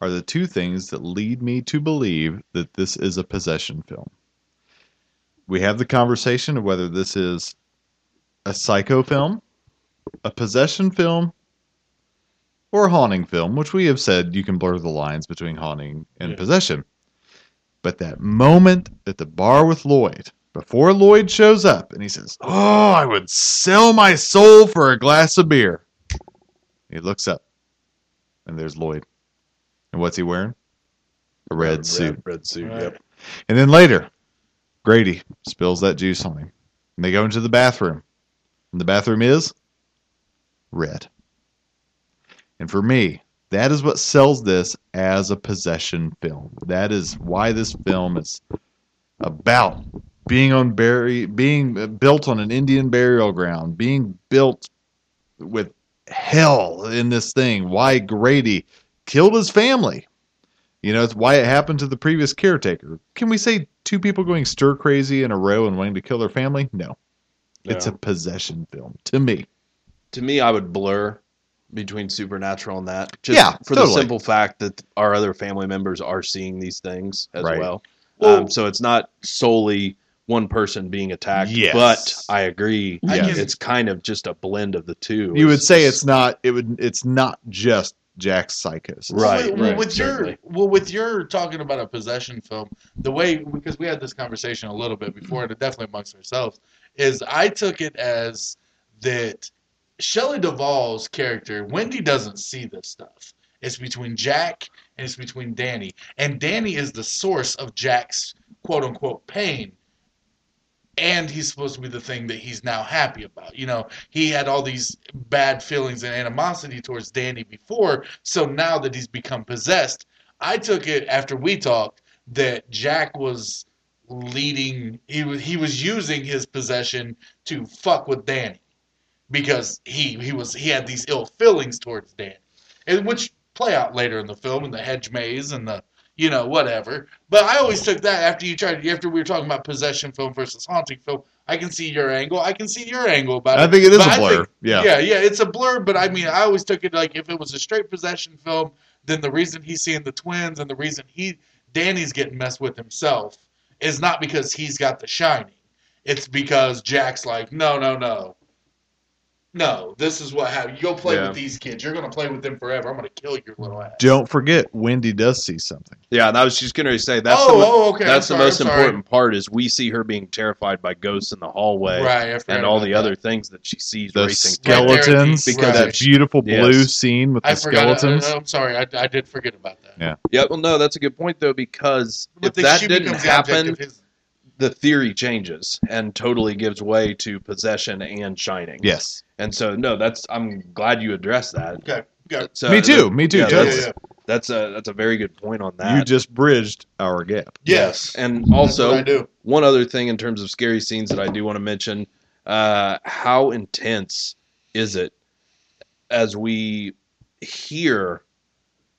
are the two things that lead me to believe that this is a possession film. We have the conversation of whether this is a psycho film, a possession film, or a haunting film, which we have said you can blur the lines between haunting and Yeah. possession. But that moment at the bar with Lloyd, before Lloyd shows up and he says, Oh, I would sell my soul for a glass of beer. He looks up and there's Lloyd. And what's he wearing? A red suit. Red suit. Right. Yep. And then later, Grady spills that juice on him. And they go into the bathroom. And the bathroom is red. And for me, that is what sells this as a possession film. That is why this film is about being on bury, being built on an Indian burial ground, being built with hell in this thing. Why Grady killed his family. You know, it's why it happened to the previous caretaker. Can we say two people going stir crazy in a row and wanting to kill their family? No. It's a possession film to me. to me, I would blur between supernatural and that. Just Yeah, for totally. the simple fact that our other family members are seeing these things as Right. well. Well- um, so it's not solely one person being attacked. Yes. But I agree. I can- It's kind of just a blend of the two. You would say it's not it would it's not just Jack's psychosis. Right, Well, well, right, with certainly. your well, with your talking about a possession film, the way because we had this conversation a little bit before, and definitely amongst ourselves, is I took it as that Shelley Duvall's character, Wendy doesn't see this stuff. It's between Jack and it's between Danny, and Danny is the source of Jack's quote unquote pain. And he's supposed to be the thing that he's now happy about. You know, he had all these bad feelings and animosity towards Danny before, so now that he's become possessed, I took it after we talked that Jack was leading he was he was using his possession to fuck with Danny because he he was he had these ill feelings towards Danny. And which play out later in the film in the hedge maze and the you know whatever. But I always took that after you tried after we were talking about possession film versus haunting film. I can see your angle. I can see your angle about it. I think it is But a blur. think- yeah. yeah, yeah, it's a blur, but I mean, I always took it like if it was a straight possession film, then the reason he's seeing the twins and the reason he Danny's getting messed with himself is not because he's got the shining. It's because Jack's like, no, no, no. No, this is what happened. You go play Yeah. with these kids. You're gonna play with them forever. I'm gonna kill your little ass. Don't forget Wendy does see something. Yeah, and I was just going to say that's oh, the, mo- oh, okay. that's I'm the most important part is we see her being terrified by ghosts in the hallway Right, and all the that. other things that she sees The racing through. Right there at skeletons, because- that beautiful blue Yes. scene with the forgot. skeletons. I, am sorry. I, I did forget about that. Yeah. Yeah, well, no, that's a good point though because But if that didn't becomes the object happen, the theory changes and totally gives way to possession and shining. yes. And so, no, that's I'm glad you addressed that. Okay. Okay. So, me too. Me too. Yeah, Yeah, That's- yeah, yeah. That's a that's a very good point on that. You just bridged our gap. Yes. and also I do. one other thing in terms of scary scenes that I do want to mention, uh, how intense is it as we hear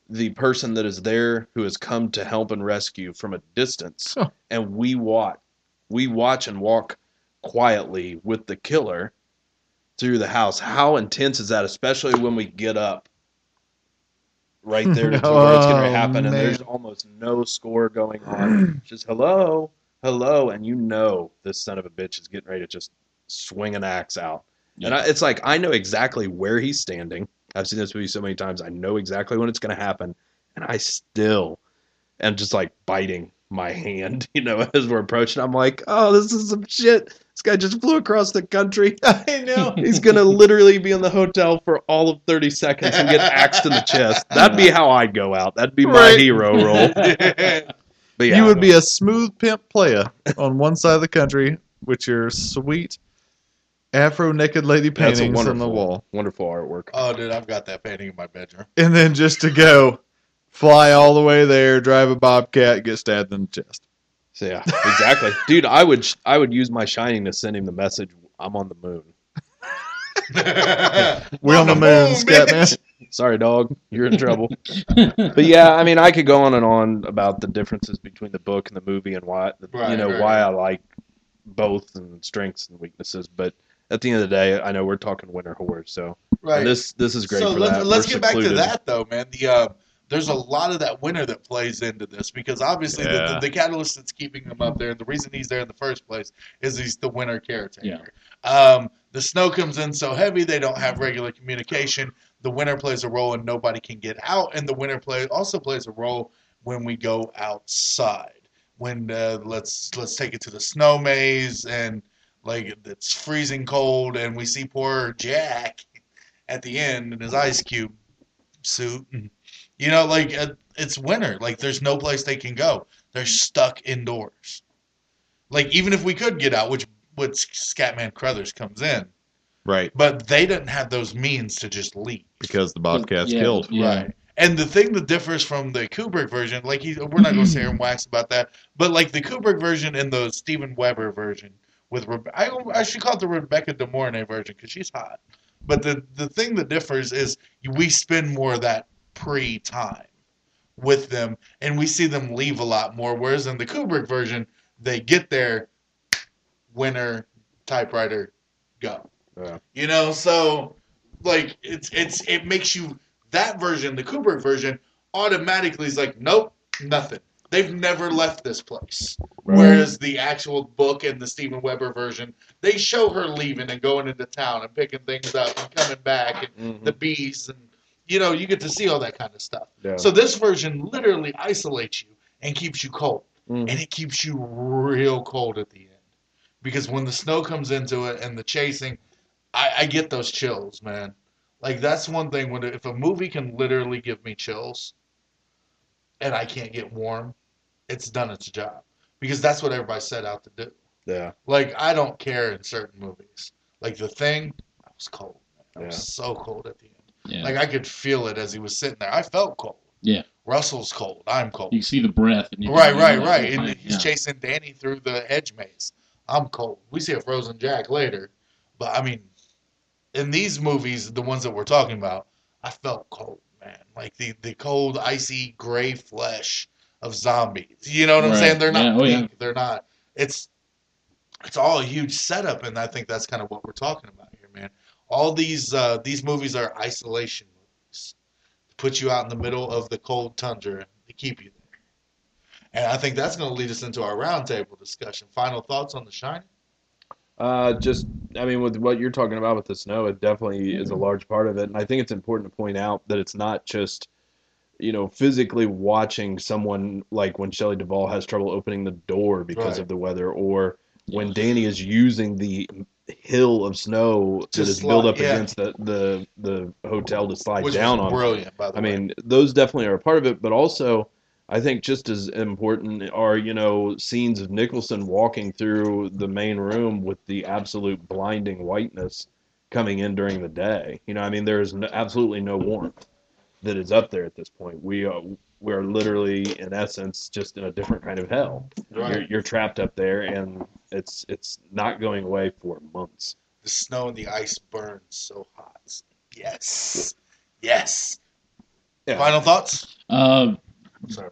the person that is there who has come to help and rescue from a distance, Huh. and we watch, we watch and walk quietly with the killer through the house. How intense is that, especially when we get up right there to where it's going Oh, to happen, and there's almost no score going on. Just hello, hello, and you know this son of a bitch is getting ready to just swing an axe out. And I, it's like I know exactly where he's standing. I've seen this movie so many times. I know exactly when it's going to happen, and I still am just like biting my hand, you know, as we're approaching. I'm like, oh, this is some shit. This guy just flew across the country. I know. He's gonna literally be in the hotel for all of 30 seconds and get axed in the chest. That'd be how I'd go out. That'd be my Right. hero role. Yeah, you would be a smooth pimp player on one side of the country with your sweet afro naked lady That's a paintings on the wall. wonderful artwork. Oh, dude, I've got that painting in my bedroom. And then just to go fly all the way there, drive a bobcat, get stabbed in the chest. So yeah, exactly, dude. I would I would use my shining to send him the message. I'm on the moon. We're on the moon, Scatman. Sorry, dog. You're in trouble. but yeah, I mean, I could go on and on about the differences between the book and the movie and why you Right, know right, why. I like both and strengths and weaknesses. But at the end of the day, I know we're talking winter horror, so right. and this this is great so for let's that. let's We're get back to that though, man. The uh, there's a lot of that winter that plays into this because obviously the, Yeah. the, the catalyst that's keeping him up there and the reason he's there in the first place is he's the winter caretaker. Um, the snow comes in so heavy they don't have regular communication. The winter plays a role and nobody can get out, and the winter play also plays a role when we go outside. When uh, let's let's take it to the snow maze and like it's freezing cold and we see poor Jack at the end in his ice cube suit. And, you know, like uh, it's winter. Like there's no place they can go. They're stuck indoors. Like even if we could get out, which which Scatman Crothers comes in, Right. but they didn't have those means to just leave. Because the Bobcat's Yeah, killed. Yeah. Right. And the thing that differs from the Kubrick version, like he, we're not going to sit here and wax about that, but like the Kubrick version and the Steven Weber version with Rebe- I, I should call it the Rebecca De Mornay version because she's hot. But the the thing that differs is we spend more of that pre time with them, and we see them leave a lot more. Whereas in the Kubrick version, they get there, winner, typewriter, go. Yeah. You know, so like it's it's it makes you that version, the Kubrick version, automatically is like, nope, nothing. They've never left this place. Whereas the actual book and the Steven Weber version, they show her leaving and going into town and picking things up and coming back and Mhm. the bees and you know, you get to see all that kind of stuff. Yeah. So this version literally isolates you and keeps you cold. Mhm. And it keeps you real cold at the end. Because when the snow comes into it and the chasing, I, I get those chills, man. Like that's one thing when if a movie can literally give me chills and I can't get warm, it's done its job. Because that's what everybody set out to do. yeah. Like I don't care in certain movies. Like the thing, I was cold. Man. I was so cold at the end. Yeah. Like I could feel it as he was sitting there. I felt cold. Yeah. Russell's cold. I'm cold. You see the breath. And you Right, right, right. And he's yeah. chasing Danny through the hedge maze. I'm cold. We see a frozen Jack later, but I mean, in these movies, the ones that we're talking about, I felt cold, man. Like the the cold, icy, gray flesh of zombies. You know what I'm saying? They're not Yeah, oh, yeah. They're not. It's it's all a huge setup, and I think that's kind of what we're talking about here, man. All these uh, these movies are isolation movies to put you out in the middle of the cold tundra to keep you there. And I think that's going to lead us into our roundtable discussion. Final thoughts on The Shining? Uh, just, I mean, with what you're talking about with the snow, it definitely is a large part of it. And I think it's important to point out that it's not just, you know, physically watching someone like when Shelley Duvall has trouble opening the door because Right. of the weather, or when Danny is using the hill of snow To that is built up yeah. against the, the, the hotel to slide Which down on. brilliant, by the I way. mean, those definitely are a part of it, but also I think just as important are, you know, scenes of Nicholson walking through the main room with the absolute blinding whiteness coming in during the day. You know, I mean, there's no, absolutely no warmth that is up there at this point. We are we're literally, in essence, just in a different kind of hell. Right. You're, you're trapped up there, and it's it's not going away for months. the snow and the ice burns so hot. Yes. Yes. Yeah. Final thoughts? Uh, Sorry.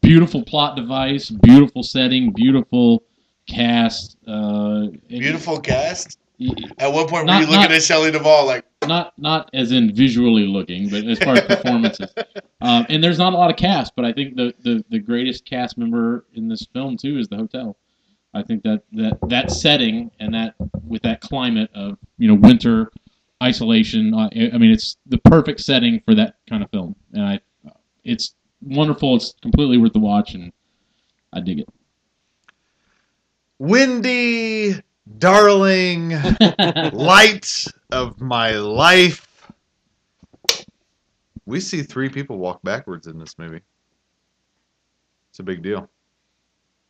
beautiful plot device, beautiful setting, beautiful cast. Uh, Beautiful cast. At one point, were Not- you looking not- at Shelley Duvall like, Not not as in visually looking, but as far as performances. Um, and there's not a lot of cast, but I think the, the, the greatest cast member in this film too is the hotel. I think that, that that setting and that with that climate of you know winter isolation. Uh, I I mean, it's the perfect setting for that kind of film, and I it's wonderful. It's completely worth the watch, and I dig it. Wendy, darling, light of my life. We see three people walk backwards in this movie. It's a big deal.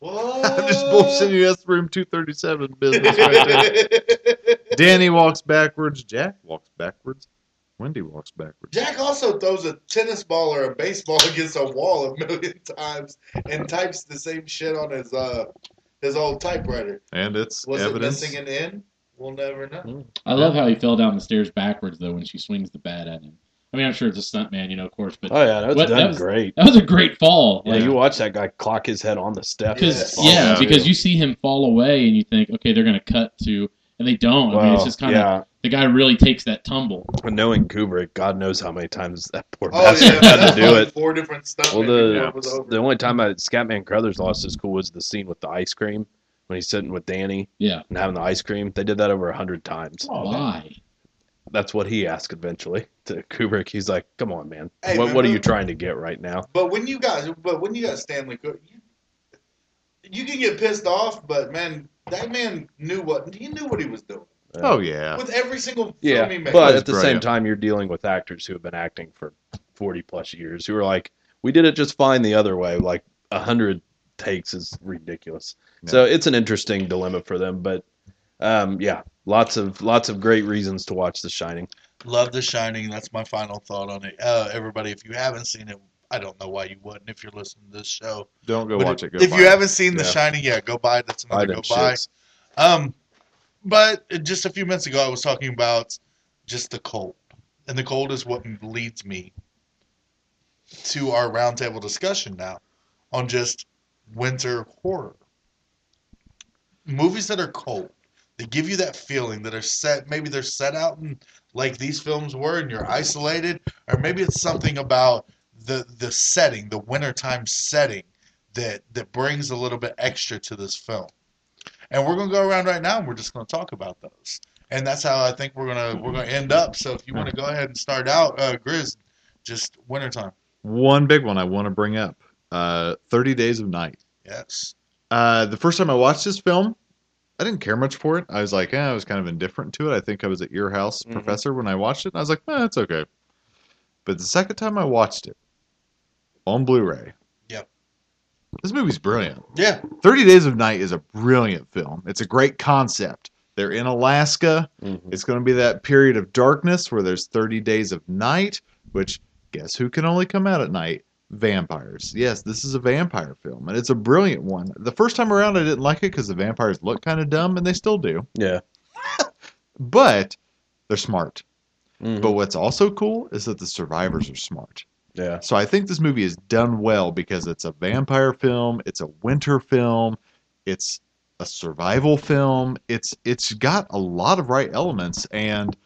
What? I'm just bullshitting you. That's room 237 business right there. Danny walks backwards. Jack walks backwards. Wendy walks backwards. Jack also throws a tennis ball or a baseball against a wall a million times and types the same shit on his uh his old typewriter. And it's Was evidence. it missing an N? We'll never know. I love how he fell down the stairs backwards though when she swings the bat at him. I mean, I'm sure it's a stunt man, you know, of course, but Oh yeah, that was What- done that was- great. that was a great fall. Yeah, Like, you watch that guy clock his head on the step. Because Yes. yeah, Yeah. because you see him fall away and you think, okay, they're gonna cut to, and they don't. I mean, it's just kind of yeah. the guy really takes that tumble. But knowing Kubrick, God knows how many times that poor Oh bastard yeah, had to do like it. Four different stuff. Well, the it the only time I, Scatman Crothers lost his cool was the scene with the ice cream when he's sitting with Danny Yeah. and having the ice cream. They did that over a hundred times. Why? That's what he asked eventually to Kubrick. He's like, "Come on, man. Hey, what man, what are you trying to get right now?" But when you guys, but when you got Stanley Cook, you, you can get pissed off, but man, that man knew what he knew what he was doing Oh, yeah. with every single film Yeah, he made. but That's at the same time, you're dealing with actors who have been acting for forty plus years who are like, "We did it just fine the other way." Like a hundred takes is ridiculous. So it's an interesting dilemma for them, but Um, yeah, lots of lots of great reasons to watch The Shining. Love The Shining. That's my final thought on it. Uh, everybody, if you haven't seen it, I don't know why you wouldn't if you're listening to this show. Don't go But watch it. Go if you it. haven't seen The Yeah. Shining, yeah, go buy it. That's Buy another them go buy. shits. Um, but just a few minutes ago, I was talking about just the cold, and the cold is what leads me to our roundtable discussion now on just winter horror. Movies that are cold, they give you that feeling that are set. Maybe they're set out in like these films were, and you're isolated, or maybe it's something about the the setting, the wintertime setting that that brings a little bit extra to this film. And we're gonna go around right now, and we're just gonna talk about those. And that's how I think we're gonna we're gonna end up. So if you want to go ahead and start out, uh, Grizz, just wintertime. One big one I want to bring up: uh, Thirty Days of Night. Yes. Uh, the first time I watched this film, I didn't care much for it. I was like, eh, I was kind of indifferent to it. I think I was at your house, Mhm. Professor, when I watched it. I was like, eh, it's okay. But the second time I watched it on Blu-ray, Yep. this movie's brilliant. Yeah. 30 Days of Night is a brilliant film. It's a great concept. They're in Alaska. Mhm. It's going to be that period of darkness where there's 30 days of night, which guess who can only come out at night? Vampires. Yes, this is a vampire film, and it's a brilliant one. The first time around, I didn't like it because the vampires look kind of dumb, and they still do. Yeah. But they're smart. Mhm. But what's also cool is that the survivors are smart. yeah. So I think this movie is done well because it's a vampire film, it's a winter film, it's a survival film. It's it's got a lot of right elements and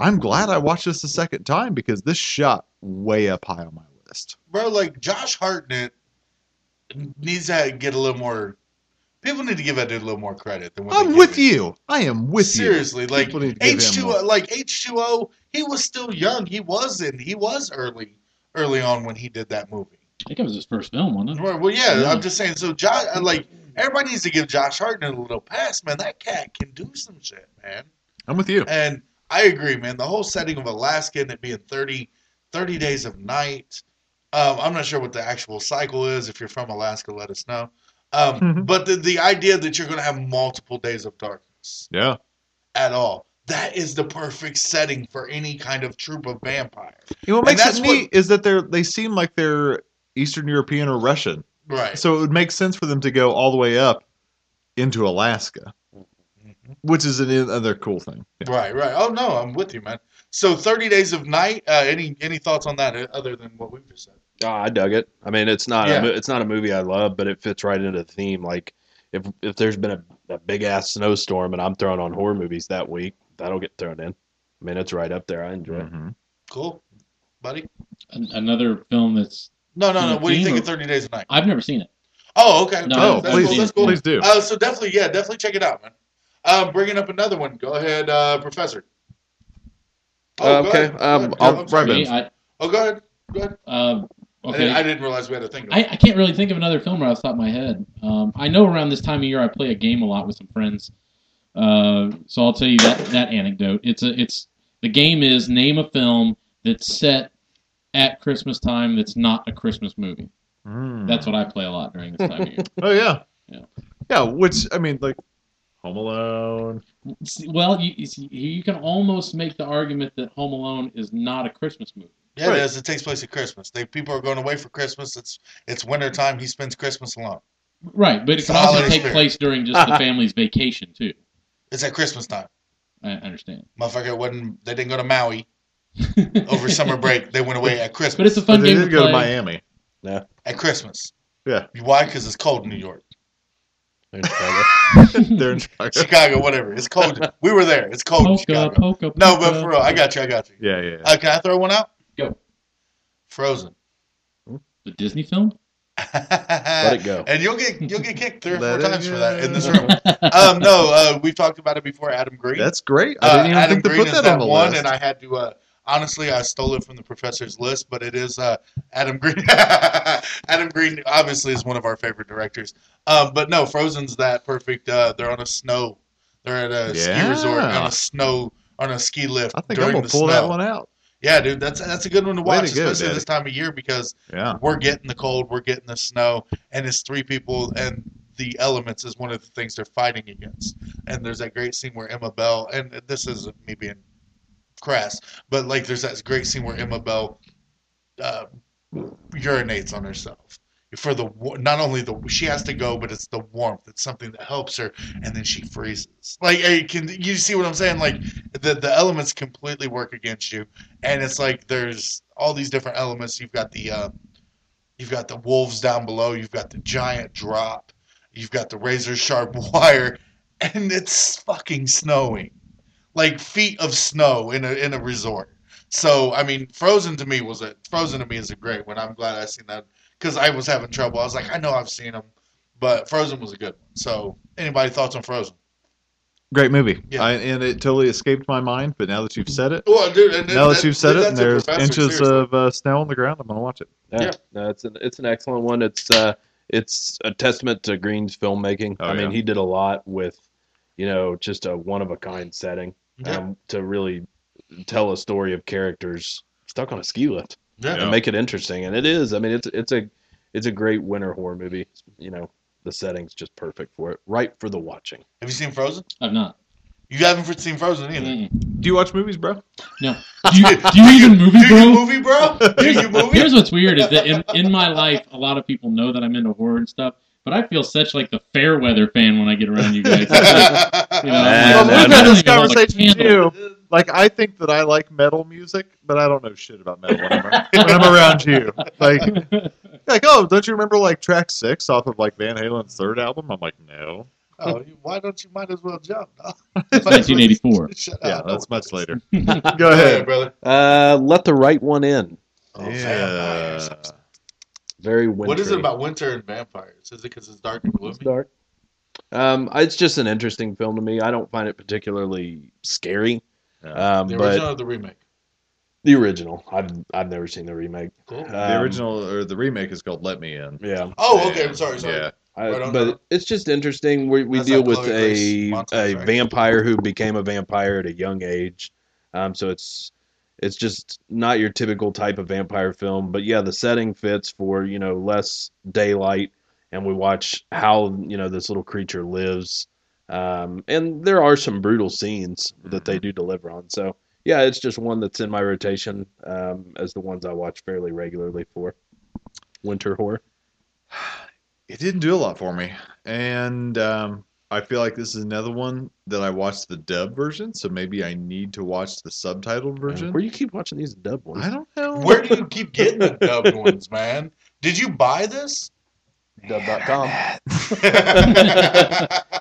I'm glad I watched this a second time because this shot way up high on my list. Bro, like Josh Hartnett needs to get a little more. People need to give it a little more credit than what I'm with it. you. I am with Seriously, you. Seriously, like People need to give H two like H two O, he was still young. He was in. He was early, early on when he did that movie. I think it was his first film, wasn't it? Well, well, yeah, Yeah. I'm just saying. So, Josh, like everybody needs to give Josh Hartnett a little pass, man. That cat can do some shit, man. I'm with you. And I agree, man. The whole setting of Alaska and it being 30, 30 days of night. Um, I'm not sure what the actual cycle is. If you're from Alaska, let us know. Um, Mhm. but the, the idea that you're going to have multiple days of darkness Yeah. at all, that is the perfect setting for any kind of troop of vampires. You know, what makes it neat is that they're they seem like they're Eastern European or Russian. Right. So it would make sense for them to go all the way up into Alaska. Which is another cool thing. Yeah. Right, right. Oh no, I'm with you, man. So 30 days of night. Uh, any any thoughts on that uh, other than what we've just said? Oh, I dug it. I mean, it's not Yeah. a, it's not a movie I love, but it fits right into the theme. Like if if there's been a, a big ass snowstorm and I'm throwing on horror movies that week, that'll get thrown in. I mean, it's right up there. I enjoy it. Mhm. Cool, buddy. An- Another film that's No, no, no. What do you think Dean of 30 days of night? I've never seen it. Oh, okay. No, Oh, please, cool. Cool. please do. Uh, so definitely, yeah, definitely check it out, man. Um, bringing up another one. Go ahead, uh, Professor. Uh, go okay, ahead. Go um, ahead. I'll- I'm sorry. right, Me, I, Oh, go ahead. Go ahead. um, I, okay. didn't, I didn't realize we had a thing. I, I can't really think of another film right off the top of my head. Um, I know around this time of year I play a game a lot with some friends. Uh, so I'll tell you that that anecdote. It's a it's the game is name a film that's set at Christmas time that's not a Christmas movie. Mm. That's what I play a lot during this time of year. Oh yeah. Yeah. Yeah, which I mean, like Home Alone. Well, you, you can almost make the argument that Home Alone is not a Christmas movie. yeah, Right. it is. It takes place at Christmas. They people are going away for Christmas. It's it's winter time. He spends Christmas alone. Right, but it It's can also take spirit. place during just the family's vacation too. It's at Christmas time. I understand. Motherfucker wasn't. They didn't go to Maui over summer break. They went away at Christmas. But it's a But fun they did to go to play. Miami. at Christmas. Yeah. Why? Because it's cold in New York, There's Chicago. They're in Chicago. Chicago, whatever. It's cold. we were there. It's cold in Polka, Chicago. polka, No, but polka. for real, I got you. I got you. Yeah, yeah. yeah. Uh, can I throw one out? Go. Frozen. the Disney film. Let it go. And you'll get you'll get kicked three or Let four it times for that in this room. um, no, uh, we've talked about it before. Adam Green. That's great. I Uh, didn't even Adam think to Green put is that that on the one, list. and I had to. Uh, honestly, I stole it from the professor's list, but it is uh, Adam Green. Adam Green obviously is one of our favorite directors. Um, but no, Frozen's that perfect. Uh, they're on a snow. They're at a ski resort on a snow on a ski lift I think during I'm gonna pull snow. that one out. Yeah, dude, that's that's a good one to Way to watch, go, especially this time of year because Yeah. we're getting the cold, we're getting the snow, and it's three people, and the elements is one of the things they're fighting against. And there's that great scene where Emma Bell, and this isn't me being crass, but like there's that great scene where Emma Bell uh, urinates on herself. For the not only the she has to go, but it's the warmth. It's something that helps her, and then she freezes. Like, hey, can you see what I'm saying? Like, the the elements completely work against you, and it's like there's all these different elements. You've got the uh, you've got the wolves down below. You've got the giant drop. You've got the razor sharp wire, and it's fucking snowing, like feet of snow in a in a resort. So I mean, Frozen to me was a Frozen to me is a great one. I'm glad I seen that because I was having trouble. I was like, I know I've seen them, but Frozen was a good one. So anybody thoughts on Frozen? Great movie. Yeah. I, and it totally escaped my mind, but now that you've said it, Well, dude, and now that, that- you've said it, and there's inches seriously. of uh, snow on the ground, I'm gonna watch it. Yeah, Yeah. no, it's an it's an excellent one. It's uh it's a testament to Green's filmmaking. Oh, I mean, yeah. he did a lot with, you know, just a one of a kind setting Yeah. um, to really tell a story of characters stuck on a ski lift Yeah. and make it interesting. And it is. I mean, it's it's a it's a great winter horror movie. You know, the setting's just perfect for it, right for the watching. Have you seen Frozen? I've not. You haven't seen Frozen either. Mm-mm. Do you watch movies, bro? No. Do you, do you even movie, Do you bro? movie, bro? Do you movie? Here's what's weird is that in, in my life, a lot of people know that I'm into horror and stuff, but I feel such like the fair weather fan when I get around you guys. Like, you know, I'm well, like, we've had this even hold a conversation too. Like, I think that I like metal music, but I don't know shit about metal when I'm, when I'm around you. Like, like, oh, don't you remember like track six off of like Van Halen's third album? I'm like, no. oh, you- why don't you might as well jump? No? It's 1984. Shut Yeah, up. that's much later. Go Go ahead, ahead. brother. Uh, let the right one in. Oh, Yeah. Vampires. Very wintry. What is it about winter and vampires? Is it because it's dark and gloomy? It's dark. Um, it's just an interesting film to me. I don't find it particularly scary. Yeah. Um, The but original or the remake? the original, I've I've never seen the remake. Cool. The Um, original or the remake is called Let Me In. yeah. Oh, okay. I'm sorry. Sorry. Yeah. I, Right but right it's just interesting. We we That's deal with Chloe a Moretz, a right? vampire who became a vampire at a young age. Um, so it's it's just not your typical type of vampire film. But yeah, the setting fits for you know less daylight, and we watch how you know this little creature lives. Um, and there are some brutal scenes that they do deliver on. So yeah, it's just one that's in my rotation um, as the ones I watch fairly regularly for winter horror. It didn't do a lot for me. And um, I feel like this is another one that I watched the dub version, so maybe I need to watch the subtitled version. Where you keep watching these dub ones? I don't know. Where do you keep getting the dubbed ones, man? Did you buy this? Dub.com.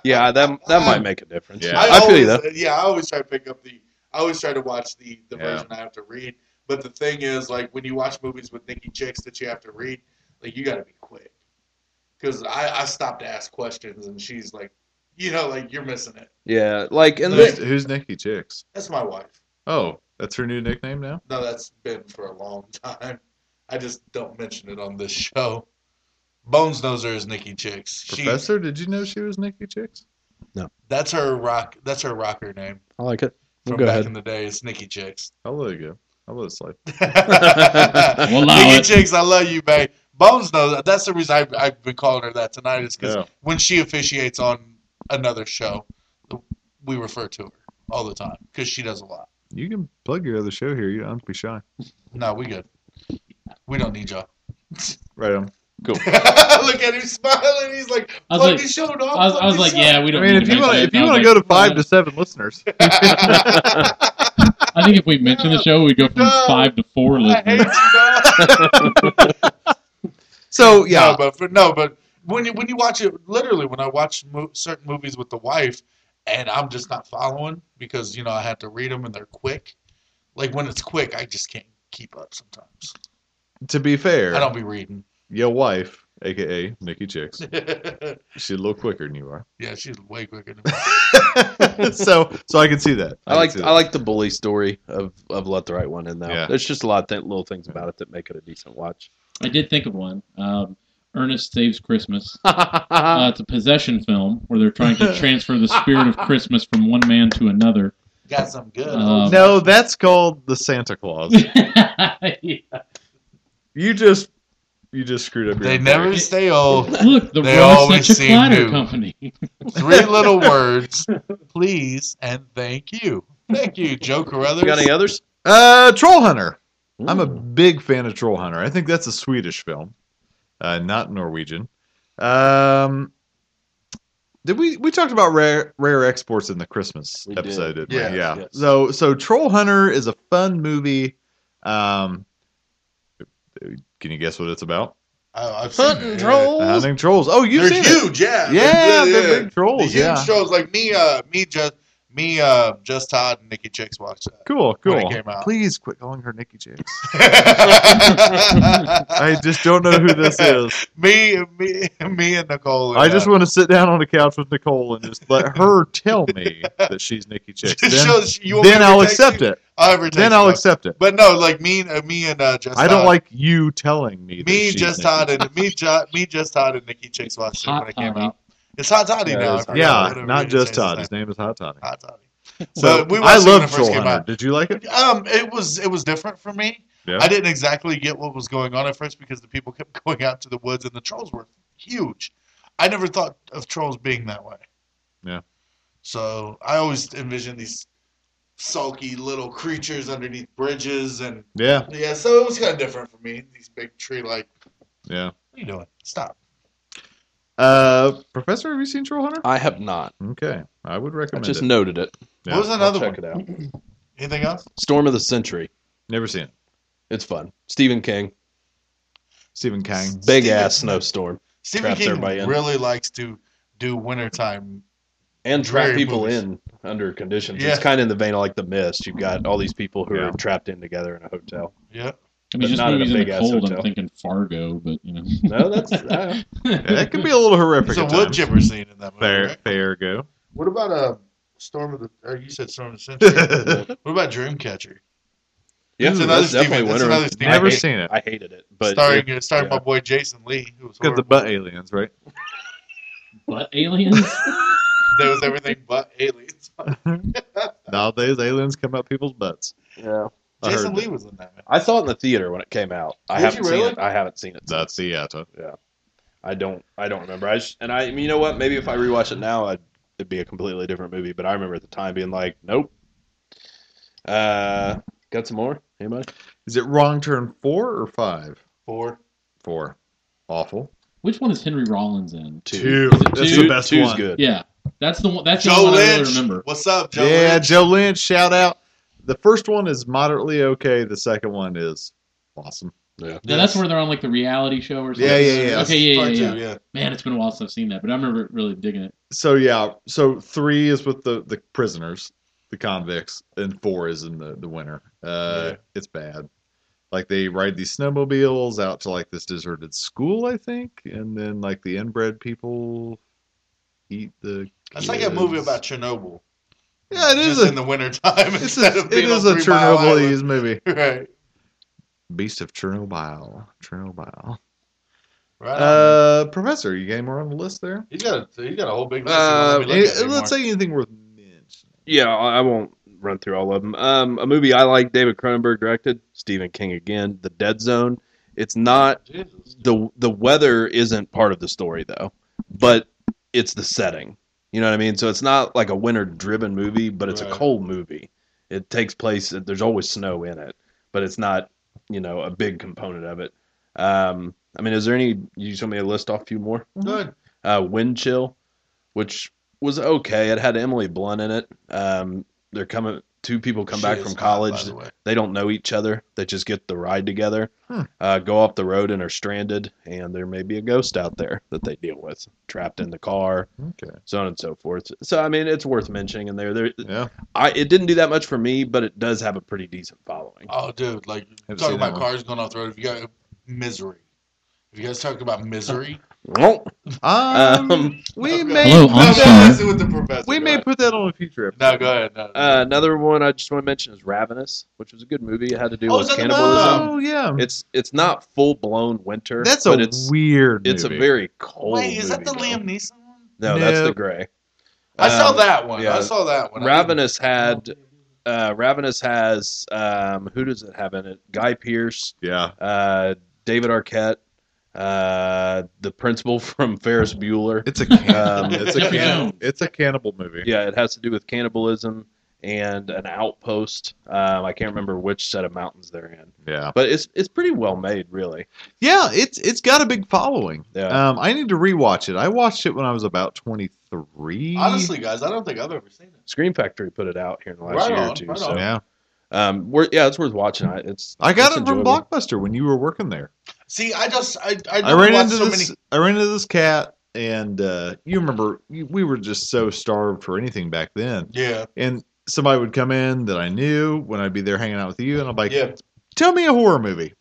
Yeah, that that might make a difference. Yeah. I, I, feel you though. Yeah, I always try to pick up the. I always try to watch the the Yeah. version I have to read. But the thing is, like when you watch movies with Nikki Chicks that you have to read, like you got to be quick. Because I I stopped to ask questions and she's like, you know, like you're missing it. Yeah, like and Who's, the, who's Nikki Chicks? That's my wife. Oh, that's her new nickname now? No, that's been for a long time. I just don't mention it on this show. Bones knows her as Nikki Chicks. She, Professor, did you know she was Nikki Chicks? No, that's her rock. That's her rocker name I like it. from Go back ahead. in the day. It's Nikki Chicks. I'll let it go. I'll let it slide. We'll Nikki it. Chicks, I love you, babe. Bones knows that. That's the reason I've, I've been calling her that tonight. Is because Yeah. when she officiates on another show, we refer to her all the time because she does a lot. You can plug your other show here. You don't have to be shy. No, we good. We don't need y'all. Right on. Cool. Look at him smiling. He's like, I was "Plug like- the show, dog." I was, I was like, show." yeah, we don't. mean, need if you to want, if you want to go to five uh, to seven listeners, I think if we mention the show, we go from No. five to four I hate listeners. you, dog. so yeah, No, but for, no, but when you when you watch it, literally, when I watch mo- certain movies with the wife, and I'm just not following because you know I have to read them and they're quick. Like when it's quick, I just can't keep up sometimes. to be fair, I don't be reading. your wife, aka Nikki Chicks, she's a little quicker than you are. Yeah, she's way quicker than me. so, so I can see that. I can like. I like the bully story of of Let the Right One in though. Yeah. There's just a lot of th- little things about it that make it a decent watch. I did think of one. Um, Ernest Saves Christmas. Uh, it's a possession film where they're trying to transfer the spirit of Christmas from one man to another. Got some good. Um, No, that's called the Santa Claus. yeah. You just you just screwed up. Your They never character. stay old. Look, the They Roy always such a seem clatter new. company. Three little words, please and thank you. Thank you, Joe Carruthers. You got any others? Uh, Troll Hunter. I'm a big fan of Troll Hunter. I think that's a Swedish film, uh, not Norwegian. Um, did we we talked about rare rare exports in the Christmas We did. episode? Did. Yeah, we? yeah. yes. So so Troll Hunter is a fun movie. Um, can you guess what it's about? I, I've Hunting it, trolls. Hunting trolls. Oh, you've They're seen it. huge, yeah. Yeah, they're, they're big trolls, The huge yeah. trolls, like me, uh, me, just me, uh, just Todd and Nikki Chicks watched that. Cool, When it cool. came out. Please quit calling her Nikki Chicks. I I just don't know who this is. me, me, me, and Nicole. And, I just want to sit down on the couch with Nicole and just let her tell me that she's Nikki Chicks. Then, She'll- you then I'll text accept you? it. I'll ever text Then I'll though. accept it. But no, like me, uh, me and uh, just I don't Todd- like you telling me. That me, she's just Nikki Todd, and me, ju- me, just Todd, and Nikki Chicks watched it when it came out. It's Hot Toddy Yeah, now. it I is. Yeah, not just changed Todd. his His name is Hot Toddy. Hot Toddy. So we I watched it love it Troll Hunter. Did you like it? Um, it was it was different for me. Yeah. I didn't exactly get what was going on at first because the people kept going out to the woods and the trolls were huge. I never thought of trolls being that way. Yeah. So I always envisioned these sulky little creatures underneath bridges and Yeah, yeah, so it was kind of different for me. These big tree like, yeah. what are you doing? Stop. Uh, Professor, have you seen Troll Hunter? I have not. Okay, I would recommend it. I recommend just it. noted it. Yeah, what was I'll another check one? it out. Anything else? Storm of the Century. Never seen it. It's fun. Stephen King. Stephen King. Big Stephen- ass snowstorm. Stephen Traps King everybody in. really likes to do wintertime. And trap Very people movies. in under conditions. Yeah. It's kind of in the vein of like The Mist. You've got all these people who Yeah. are trapped in together in a hotel. Yeah. I mean, just not in a movies in the cold. hotel. I'm thinking Fargo, but you know. No, that's uh, That could be a little horrific. There's a wood chipper scene in that movie. Fair, right? fair go. What about uh, Storm of the? Or you said Storm of the Century. what about Dreamcatcher? yeah. That's another that's definitely Stephen- that's winter. another Stephen Never I hate- seen it. I hated it, but starring it- uh, starring yeah. my boy Jason Lee, who was got the butt aliens, right? But aliens? There was everything but aliens. Nowadays, aliens come up people's butts. yeah. I Jason Lee that. was in that. Man. I saw it in the theater when it came out. I Did haven't you seen it. I haven't seen it. That's since. Seattle. I don't. I don't remember. I just, and I. You know what? Maybe if I rewatch it now, I'd, it'd be a completely different movie. But I remember at the time being like, nope. Uh, got some more? Anybody? Is it Wrong Turn four or five? Four. Four. Awful. Which one is Henry Rollins in? Two. Is it That's two? the best Two's one. good. Yeah, that's the one. That's the Joe one I really Lynch. remember. What's up, Joe yeah, Lynch? Joe Lynch. Shout out. The first one is moderately okay. The second one is awesome. Yeah. Yeah, that's where they're on like the reality show or something. Yeah, yeah, yeah. Okay, yeah, yeah, Part yeah. two, yeah. Man, it's been a while since I've seen that, but I remember really digging it. So yeah. So three is with the the prisoners, the convicts, and four is in the the winter. Uh, Yeah. it's bad. Like they ride these snowmobiles out to like this deserted school, I think, and then like the inbred people eat the. That's like a movie about Chernobyl. Yeah, it is Just a- in the wintertime It's instead a, of it being is a Three Chernobylese movie. Right. Beast of Chernobyl. Chernobyl. Right. Uh, Professor, you got any more on the list there? he's got a he's got a whole big list. Uh, of what we look at anymore. let's say anything worth mentioning. Yeah, I I won't run through all of them. Um, a movie I like, David Cronenberg directed, Stephen King again, The Dead Zone. It's not Jesus. the the weather isn't part of the story though, but it's the setting. You know what I mean? So it's not like a winter driven movie, but it's Right. a cold movie. It takes place. There's always snow in it, but it's not you know a big component of it. Um, I mean, is there any? You just want me to list off a few more? Good. uh, Wind Chill, which was okay. It had Emily Blunt in it. Um, they're coming. Two people come She back from college. by the. They don't know each other. They just get the ride together. Hmm. Uh, go off the road and are stranded, and there may be a ghost out there that they deal with, trapped in the car, Okay. so on and so forth. So I mean, it's worth mentioning. And there, there, Yeah. I it didn't do that much for me, but it does have a pretty decent following. Oh, dude, like talking about one. cars going off the road. If you got misery, if you guys talk about misery, Well, Um, Um, we may Hello, no, I'm no, sorry. listen with the professor. we Go may ahead. put that on a future episode. No, go ahead. No, no. uh, another one I just want to mention is Ravenous, which was a good movie. It had to do Oh, with is that the cannibalism. Oh yeah, It's it's not full blown winter. that's but a it's weird. it's a very cold. Wait, is that the though. Liam Neeson one? No, that's the Grey. I saw Um, that one. yeah. I saw that one. I Ravenous had uh, Ravenous has um, who does it have in it? Guy Pearce, Yeah. uh, David Arquette, Uh, the principal from Ferris Bueller. It's a can- Um, it's a Jeffrey cannibal, it's a cannibal movie. Yeah, it has to do with cannibalism and an outpost. Um, I can't remember which set of mountains they're in, Yeah. but it's it's pretty well made, really. Yeah, it's it's got a big following. Yeah. Um, I need to rewatch it. I watched it when I was about twenty three. Honestly, guys, I don't think I've ever seen it. Scream Factory put it out here in the last Right year or two. right so, on. yeah, um, we're, yeah, it's worth watching. I- It's I got it's it from. Blockbuster when you were working there. See, I just I I, I ran into so this. many. I ran into this cat, and uh, you remember we were just so starved for anything back then. Yeah, And somebody would come in that I knew when I'd be there hanging out with you, and I'm like, yeah. "Tell me a horror movie.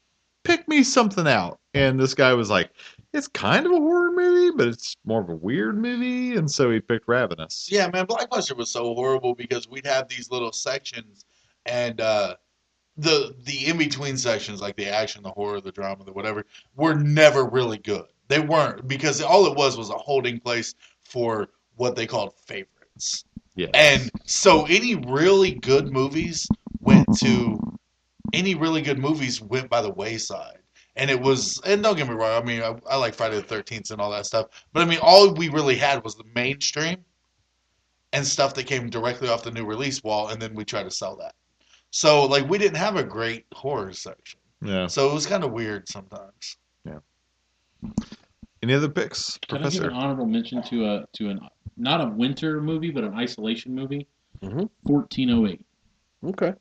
Pick me something out." And this guy was like, "It's kind of a horror movie, but it's more of a weird movie." And so he picked Ravenous. Yeah, man, Blockbuster was so horrible because we'd have these little sections, and uh, the the in between sections, like the action, the horror, the drama, the whatever, were never really good. They weren't because all it was was a holding place for what they called favorites. Yeah. And so any really good movies went to any really good movies went by the wayside. And it was and don't get me wrong, I mean I, I like Friday the thirteenth and all that stuff. But I mean all we really had was the mainstream and stuff that came directly off the new release wall and then we tried to sell that. So like we didn't have a great horror section. Yeah. So it was kind of weird sometimes. Yeah. Any other picks, Can I give Professor? an honorable mention to a to an not a winter movie, but an isolation movie? Mhm. Fourteen oh eight. Okay. Has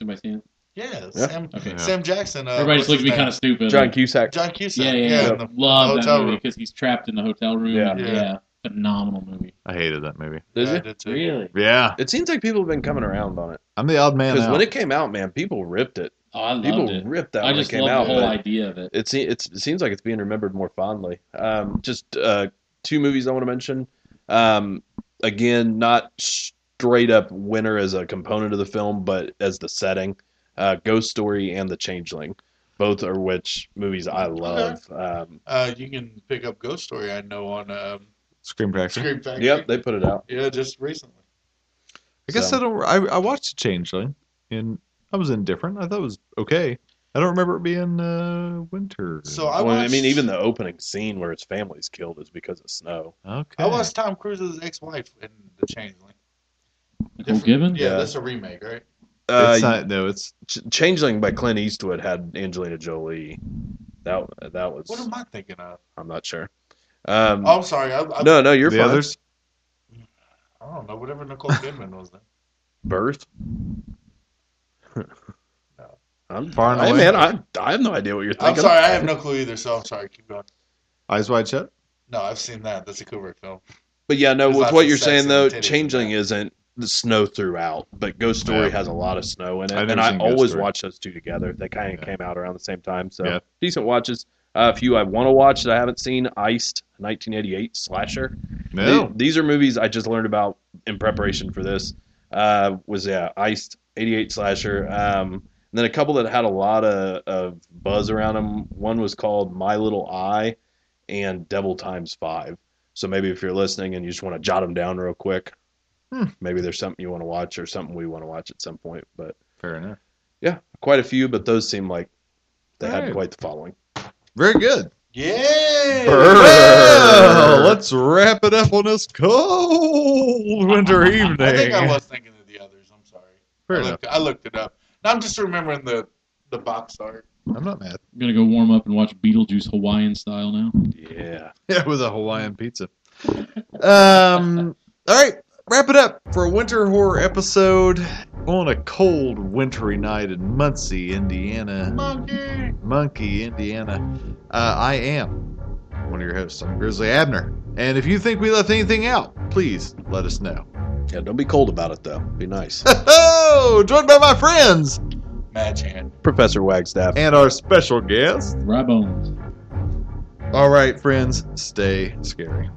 anybody seen it? Yeah, Yeah. Sam Okay. Sam Jackson. Uh, Everybody what's just looked at me kind of stupid. John Cusack. John Cusack. yeah, yeah, yeah. in the- Love the that movie because he's trapped in the hotel room. Yeah. Yeah. yeah. Phenomenal movie. I hated that movie. Does Yeah, I it? did too. Really? Yeah, It seems like people have been coming around on it I'm the odd man because out. when it came out, man, people ripped it. Oh, I loved People it. ripped that I when just it came love out. the whole but idea of it. It, se- it's, it seems like it's being remembered more fondly. Um, just uh, two movies I want to mention. Um, again, not straight up winner as a component of the film, but as the setting. Uh, Ghost Story and The Changeling, both are which movies I love. Um, Uh, you can pick up Ghost Story. I know on um, Scream Factory. Scream Factory. yep, they put it out. Yeah, just recently. I guess So- I don't. I, I watched Changeling, and I was indifferent. I thought it was okay. I don't remember it being uh, winter. So I well, watched, I mean, even the opening scene where his family's killed is because of snow. okay. I watched Tom Cruise's ex-wife in The Changeling. Nicole Different- Gibbon. Yeah, Yeah. that's a remake, right? Uh, It's not. No, it's Ch- Changeling by Clint Eastwood had Angelina Jolie. That that was What am I thinking of? I'm not sure. Um, Oh, I'm sorry. I, I, no, no, you're the fine. others. I don't know. Whatever Nicole Kidman was then. Birth. I'm Far and Hey away. man, I I have no idea what you're thinking. I'm sorry. I have no clue either. So I'm sorry. Keep going. Eyes wide shut. No, I've seen that. That's a Kubrick film. But yeah, no. There's With what you're saying though, titties in Changeling that. isn't the snow throughout, but Ghost Story Yeah. has a lot of snow in it, I've and I Ghost always Story. watch those two together. They kind of Yeah. came out around the same time, so Yeah. decent watches. Uh, a few I want to watch that I haven't seen: Iced, 1988 slasher. No. The- these are movies I just learned about in preparation for this. Uh, was yeah, Iced, 88 slasher. Um, and then a couple that had a lot of, of buzz around them. One was called My Little Eye, and Devil Times Five. So maybe if you're listening and you just want to jot them down real quick, Hmm. maybe there's something you want to watch or something we want to watch at some point. But Fair enough. yeah, quite a few, but those seem like they had Alright. quite the following. Very good. Yeah. Well, let's wrap it up on this cold winter evening. I think I was thinking of the others. I'm sorry. Fair I enough. looked, I looked it up. Now I'm just remembering the the box art. I'm not mad. I'm gonna go warm up and watch Beetlejuice Hawaiian style now. Yeah. Yeah, with a Hawaiian pizza. Um. All right, wrap it up for a winter horror episode on a cold, wintry night in Muncie, Indiana. Monkey. Monkey, Indiana. Uh, I am one of your hosts. I'm Grizzly Abner. And if you think we left anything out, please let us know. Yeah, don't be cold about it though. Be nice. Oh, joined by my friends Mad Chad. Professor Wagstaff. and our special guest. Dry. All right, friends, stay scary.